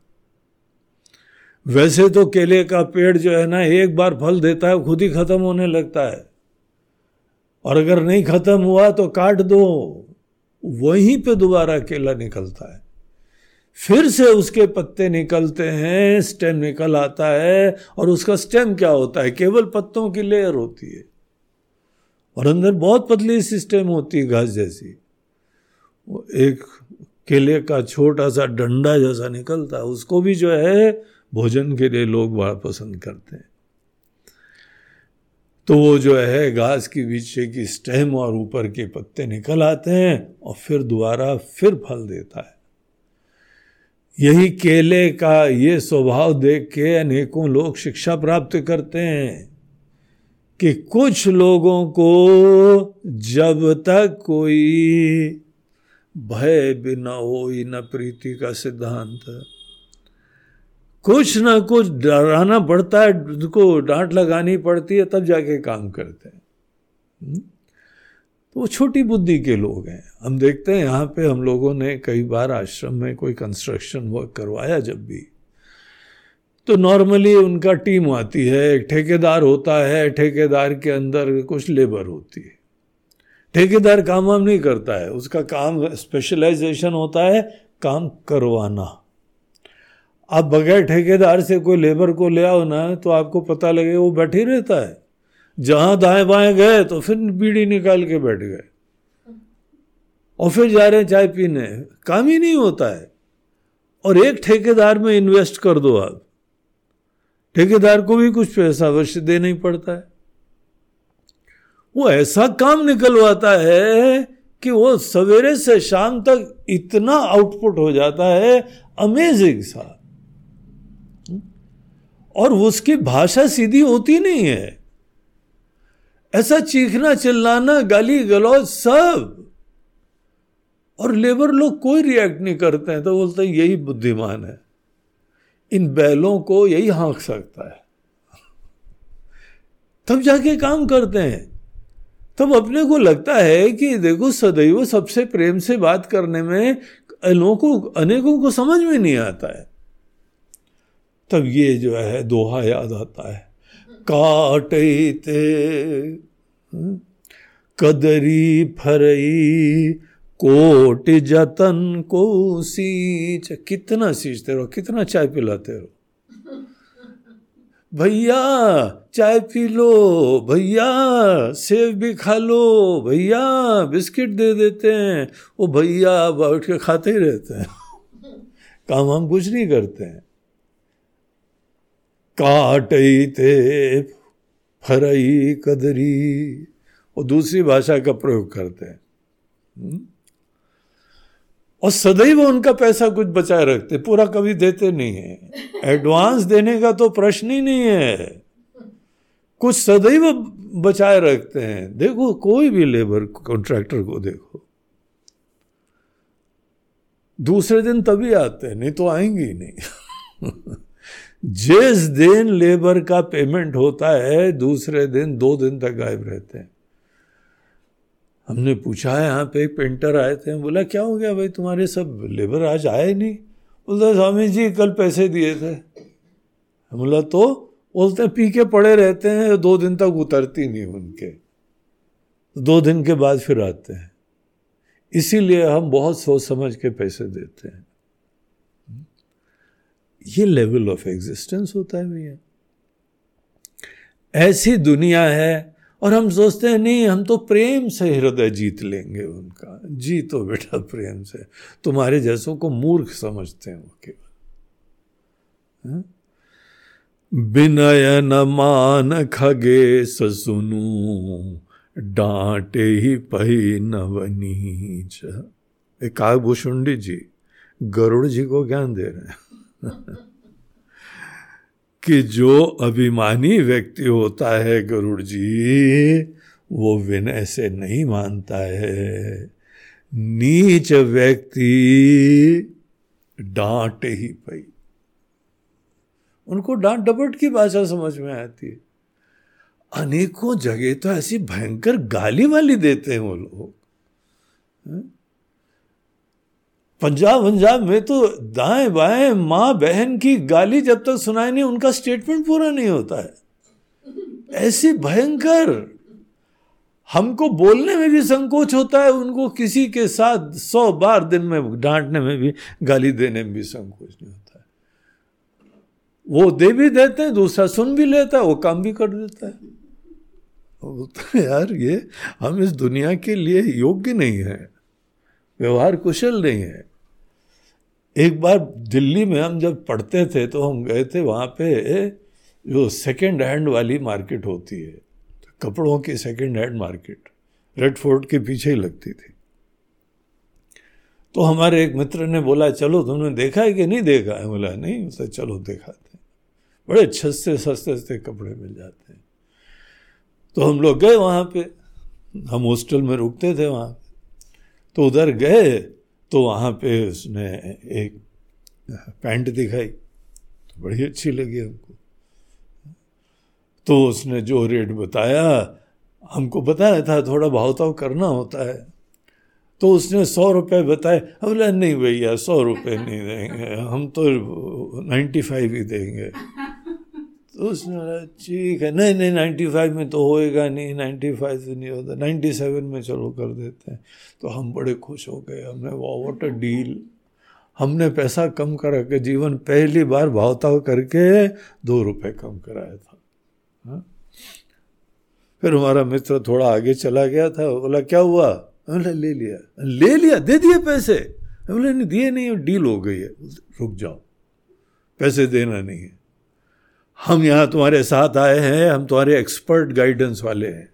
वैसे तो केले का पेड़ जो है ना, एक बार फल देता है, खुद ही खत्म होने लगता है। और अगर नहीं खत्म हुआ तो काट दो। वहीं पे दोबारा केला निकलता है। फिर से उसके पत्ते निकलते हैं, स्टेम निकल आता है, और उसका स्टेम क्या होता है? केवल पत्तों की लेयर होती है। और अंदर बहुत पतली सिस्टम होती है घास जैसी। वो एक केले का छोटा सा डंडा जैसा निकलता है उसको भी जो है, भोजन के लिए लोग बड़ा पसंद करते हैं। तो वो जो है, घास के पीछे की स्टेम और ऊपर के पत्ते निकल आते हैं और फिर दोबारा फिर फल देता है। यही केले का ये स्वभाव देख के अनेकों लोग शिक्षा प्राप्त करते हैं कि कुछ लोगों को जब तक कोई भय बिना न हो न प्रीति का सिद्धांत। कुछ ना कुछ डराना पड़ता है उनको डांट लगानी पड़ती है, तब जाके काम करते हैं। हम्म? तो वो छोटी बुद्धि के लोग हैं। हम देखते हैं, यहाँ पे हम लोगों ने कई बार आश्रम में कोई कंस्ट्रक्शन वर्क करवाया जब भी। तो नॉर्मली उनका टीम आती है, एक ठेकेदार होता है, ठेकेदार के अंदर कुछ लेबर होती है। ठेकेदार काम वाम नहीं करता है। उसका काम स्पेशलाइजेशन होता है काम करवाना। आप बगैर ठेकेदार से कोई लेबर को ले आओ ना तो आपको पता लगे वो बैठे रहता है। जहाँ दाएँ बाएँ गए तो फिर बीड़ी निकाल के बैठ गए। और फिर जा रहे हैं चाय पीने। काम ही नहीं होता है। और एक ठेकेदार में इन्वेस्ट कर दो आप। ठेकेदार को भी कुछ पैसा अवश्य देना ही पड़ता है। वो ऐसा काम निकलवाता है कि वो सवेरे से शाम तक इतना आउटपुट हो जाता है अमेजिंग सा। और उसकी भाषा सीधी होती नहीं है। ऐसा चीखना चिल्लाना, गाली गलौज सब। और लेबर लोग कोई रिएक्ट नहीं करते हैं तो बोलते हैं, यही बुद्धिमान है। इन बैलों को यही हाँक सकता है। तब जाके काम करते हैं। तब अपने को लगता है कि देखो सदैव सबसे प्रेम से बात करने में अनेकों अनेकों को समझ में नहीं आता है। तब ये जो है, दोहा याद आता है। काटते कदरी फरई, कोट जतन को सींच। कितना सींचते रहो, कितना चाय पिलाते रहो। भैया, चाय पी लो, भैया, सेब भी खा लो, भैया, बिस्किट दे देते हैं। वो भैया बैठ के खाते ही रहते हैं। काम हम कुछ नहीं करते हैं। काटते फरई कदरी, वो दूसरी भाषा का प्रयोग करते हैं। हम्म? और सदैव उनका पैसा कुछ बचाए रखते, पूरा कभी देते नहीं है। एडवांस देने का तो प्रश्न ही नहीं है। कुछ सदैव बचाए रखते हैं। देखो, कोई भी लेबर कॉन्ट्रैक्टर को देखो। दूसरे दिन तभी आते हैं, नहीं तो आएँगे ही नहीं। जिस दिन लेबर का पेमेंट होता है, दूसरे दिन, दो दिन तक गायब रहते हैं। हमने पूछा, यहाँ पे एक पेंटर आए थे. बोला, क्या हो गया भाई? तुम्हारे सब लेबर आज आए नहीं? बोलते स्वामी जी कल पैसे दिए थे। बोला तो? बोलते पी के पड़े रहते हैं, दो दिन तक उतरती नहीं उनके। दो दिन के बाद फिर आते हैं। इसीलिए हम बहुत सोच समझ के पैसे देते हैं। ये लेवल ऑफ़ एग्जिस्टेंस होता है भैया। ऐसी दुनिया है और हम सोचते हैं, नहीं, हम तो प्रेम से हृदय जीत लेंगे उनका। जीतो बेटा प्रेम से। तुम्हारे जैसों को मूर्ख समझते हैं वो केवल। हाँ? बिनय न मान खगे सुनु, डांटे ही पही नवनीच एक भूषुंडी जी, गरुड़ जी को ज्ञान दे रहे हैं। कि जो अभिमानी व्यक्ति होता है गरुड़ जी वो विनय से नहीं मानता है। नीच व्यक्ति डांट ही पाई। उनको डांट डपट की भाषा समझ में आती है। अनेकों जगह तो ऐसी भयंकर गाली वाली देते हैं वो लोग। पंजाब पंजाब में तो दाएँ बाएँ माँ बहन की गाली जब तक सुनाई नहीं, उनका स्टेटमेंट पूरा नहीं होता है। ऐसी भयंकर, हमको बोलने में भी संकोच होता है, उनको किसी के साथ सौ बार दिन में डांटने में भी, गाली देने में भी संकोच नहीं होता है। वो दे भी देते हैं, दूसरा सुन भी लेता है, वो काम भी कर देता है। तो यार, ये हम इस दुनिया के लिए योग्य नहीं है, व्यवहार कुशल नहीं है एक बार दिल्ली में हम जब पढ़ते थे तो हम गए थे वहाँ पे जो सेकेंड हैंड वाली मार्केट होती है, कपड़ों की second hand market Red Fort के पीछे ही लगती थी। तो हमारे एक मित्र ने बोला, चलो तुमने देखा है कि नहीं देखा? है बोला, नहीं। उसे चलो दिखाते बड़े सस्ते सस्ते सस्ते कपड़े मिल जाते हैं। तो हम लोग गए वहाँ पे। हम हॉस्टल में रुकते थे वहाँ तो उधर गए तो वहाँ पे उसने एक पैंट दिखाई। तो बड़ी अच्छी लगी हमको। तो उसने जो रेट बताया, हमको बताया था, थोड़ा भावताव करना होता है। तो उसने सौ रुपये बताए। बोला, नहीं भैया, सौ रुपये नहीं देंगे। हम तो नाइन्टी फाइव ही देंगे। तो उसने बोला ठीक है, नहीं नहीं नाइन्टी फाइव में तो होएगा नहीं नाइन्टी फाइव से नहीं होता नाइन्टी सेवन में चलो कर देते हैं। तो हम बड़े खुश हो गए, हमने वाह वॉट अ डील हमने पैसा कम करा के, जीवन पहली बार भावताव करके दो रुपए कम कराया था। हा? फिर हमारा मित्र थोड़ा आगे चला गया था, बोला, क्या हुआ? बोला ले लिया। ले लिया? दे दिए पैसे? बोले नहीं, दिए नहीं डील हो गई है। रुक जाओ, पैसे देना नहीं है। हम यहाँ तुम्हारे साथ आए हैं, हम तुम्हारे एक्सपर्ट गाइडेंस वाले हैं।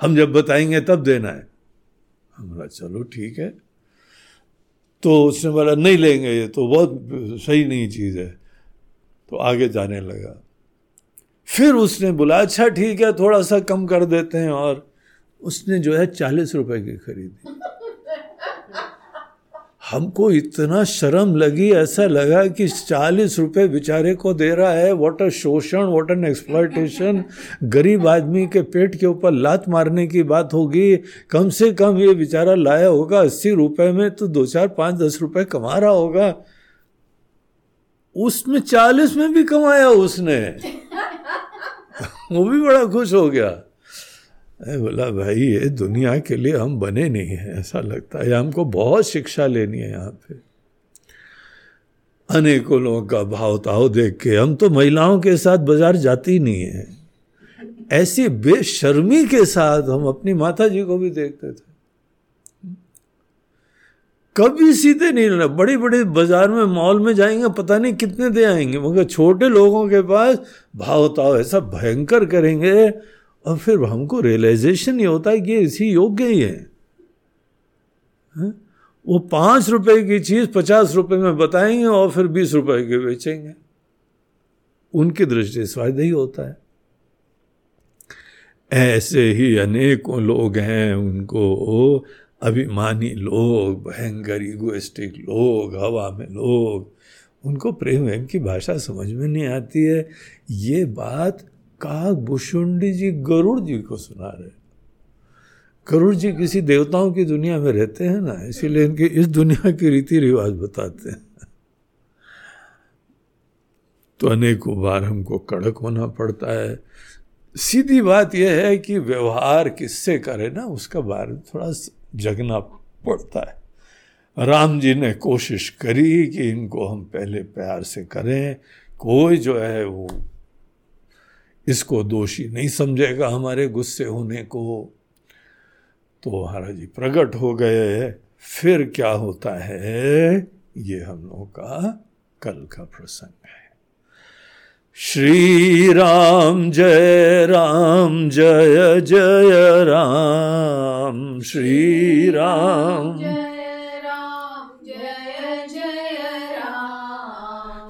हम जब बताएँगे तब देना है। हम बोला, चलो ठीक है। तो उसने बोला, नहीं लेंगे ये तो बहुत सही नहीं चीज़ है। तो आगे जाने लगा। फिर उसने बोला अच्छा ठीक है, थोड़ा सा कम कर देते हैं। और उसने जो है चालीस रुपए की खरीदी। हमको इतना शर्म लगी, ऐसा लगा कि चालीस रुपए बेचारे को दे रहा है। वॉट अ शोषण वॉट एन एक्सप्लाइटेशन गरीब आदमी के पेट के ऊपर लात मारने की बात होगी। कम से कम ये बेचारा लाया होगा अस्सी रुपए में तो दो चार पाँच दस रुपए कमा रहा होगा। उसमें चालीस में भी कमाया उसने। वो भी बड़ा खुश हो गया। बोला भाई, ये दुनिया के लिए हम बने नहीं हैं, ऐसा लगता है। हमको बहुत शिक्षा लेनी है यहाँ पे। अनेकों लोगों का भाव ताव देख के हम तो महिलाओं के साथ बाज़ार जाती नहीं है। ऐसी बेशर्मी के साथ हम अपनी माता जी को भी देखते थे। कभी सीधे नहीं लेना बड़ी बड़ी बाज़ार में, मॉल में जाएँगे, पता नहीं कितने दे आएँगे, मगर छोटे लोगों के पास भाव ताव ऐसा भयंकर करेंगे और फिर हमको रियलाइजेशन ये होता है कि इसी योग्य ही है। हा? वो पाँच रुपए की चीज़ पचास रुपए में बताएँगे और फिर बीस रुपए के बेचेंगे। उनकी दृष्टि से फ़ायदा ही होता है। ऐसे ही अनेकों लोग हैं उनको अभिमानी लोग, भयंकर इगोइस्टिक लोग, हवा में लोग। उनको प्रेम वेम की भाषा समझ में नहीं आती है। ये बात काक भुषुंडी जी गरुड़ जी को सुना रहे गरुड़ जी किसी देवताओं की दुनिया में रहते हैं ना, इसीलिए इनके इस दुनिया के रीति रिवाज बताते हैं। तो अनेकों बार हमको कड़क होना पड़ता है। सीधी बात यह है कि व्यवहार किससे करे ना, उसका बारे में थोड़ा जगना पड़ता है। राम जी ने कोशिश करी कि इनको हम पहले प्यार से करें। कोई जो है वो इसको दोषी नहीं समझेगा हमारे गुस्से होने को। तो महाराज जी प्रकट हो गए, फिर क्या होता है? ये हम लोगों का कल का प्रसंग है। श्री राम जय राम, जय जय राम। श्री राम श्री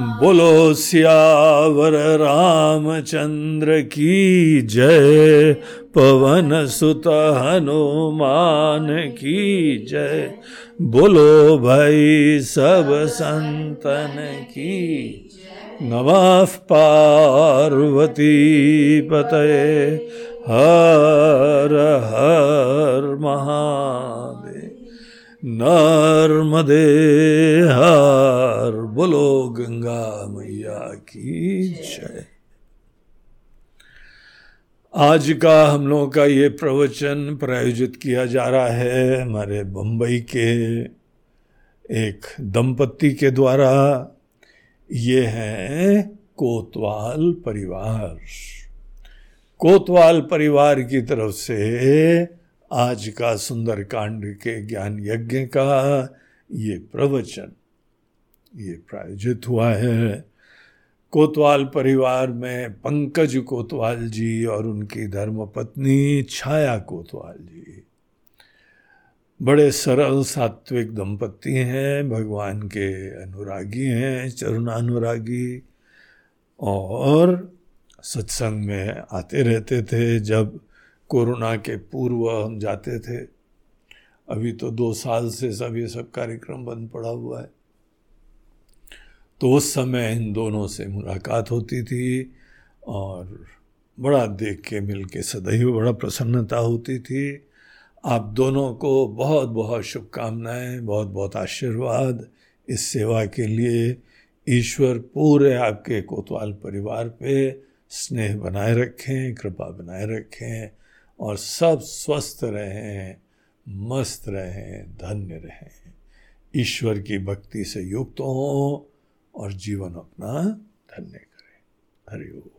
बोलो, सियावर रामचंद्र की जय। पवन सुत हनुमान की जय। बोलो भाई, सब संतन की नमः पार्वती पतये। हर हर महादेव नर्मदे हर बोलो गंगा मैया की जय। आज का हम लोगों का ये प्रवचन प्रायोजित किया जा रहा है हमारे बम्बई के एक दंपत्ति के द्वारा। ये है कोतवाल परिवार। कोतवाल परिवार की तरफ़ से आज का सुंदर कांड के ज्ञान यज्ञ का ये प्रवचन, ये प्रायोजित हुआ है। कोतवाल परिवार में पंकज कोतवाल जी और उनकी धर्मपत्नी छाया कोतवाल जी। बड़े सरल सात्विक दंपति हैं, भगवान के अनुरागी हैं, चरुणानुरागी। और सत्संग में आते रहते थे जब कोरोना के पूर्व हम जाते थे। अभी तो दो साल से सब ये सब कार्यक्रम बंद पड़ा हुआ है। तो उस समय इन दोनों से मुलाकात होती थी और बड़ा देख के मिल के सदैव बड़ा प्रसन्नता होती थी। आप दोनों को बहुत बहुत शुभकामनाएँ, बहुत बहुत आशीर्वाद इस सेवा के लिए। ईश्वर पूरे आपके कोतवाल परिवार पे स्नेह बनाए रखें, कृपा बनाए रखें। और सब स्वस्थ रहें, मस्त रहें, धन्य रहें। ईश्वर की भक्ति से युक्त हों और जीवन अपना धन्य करें। हरिओम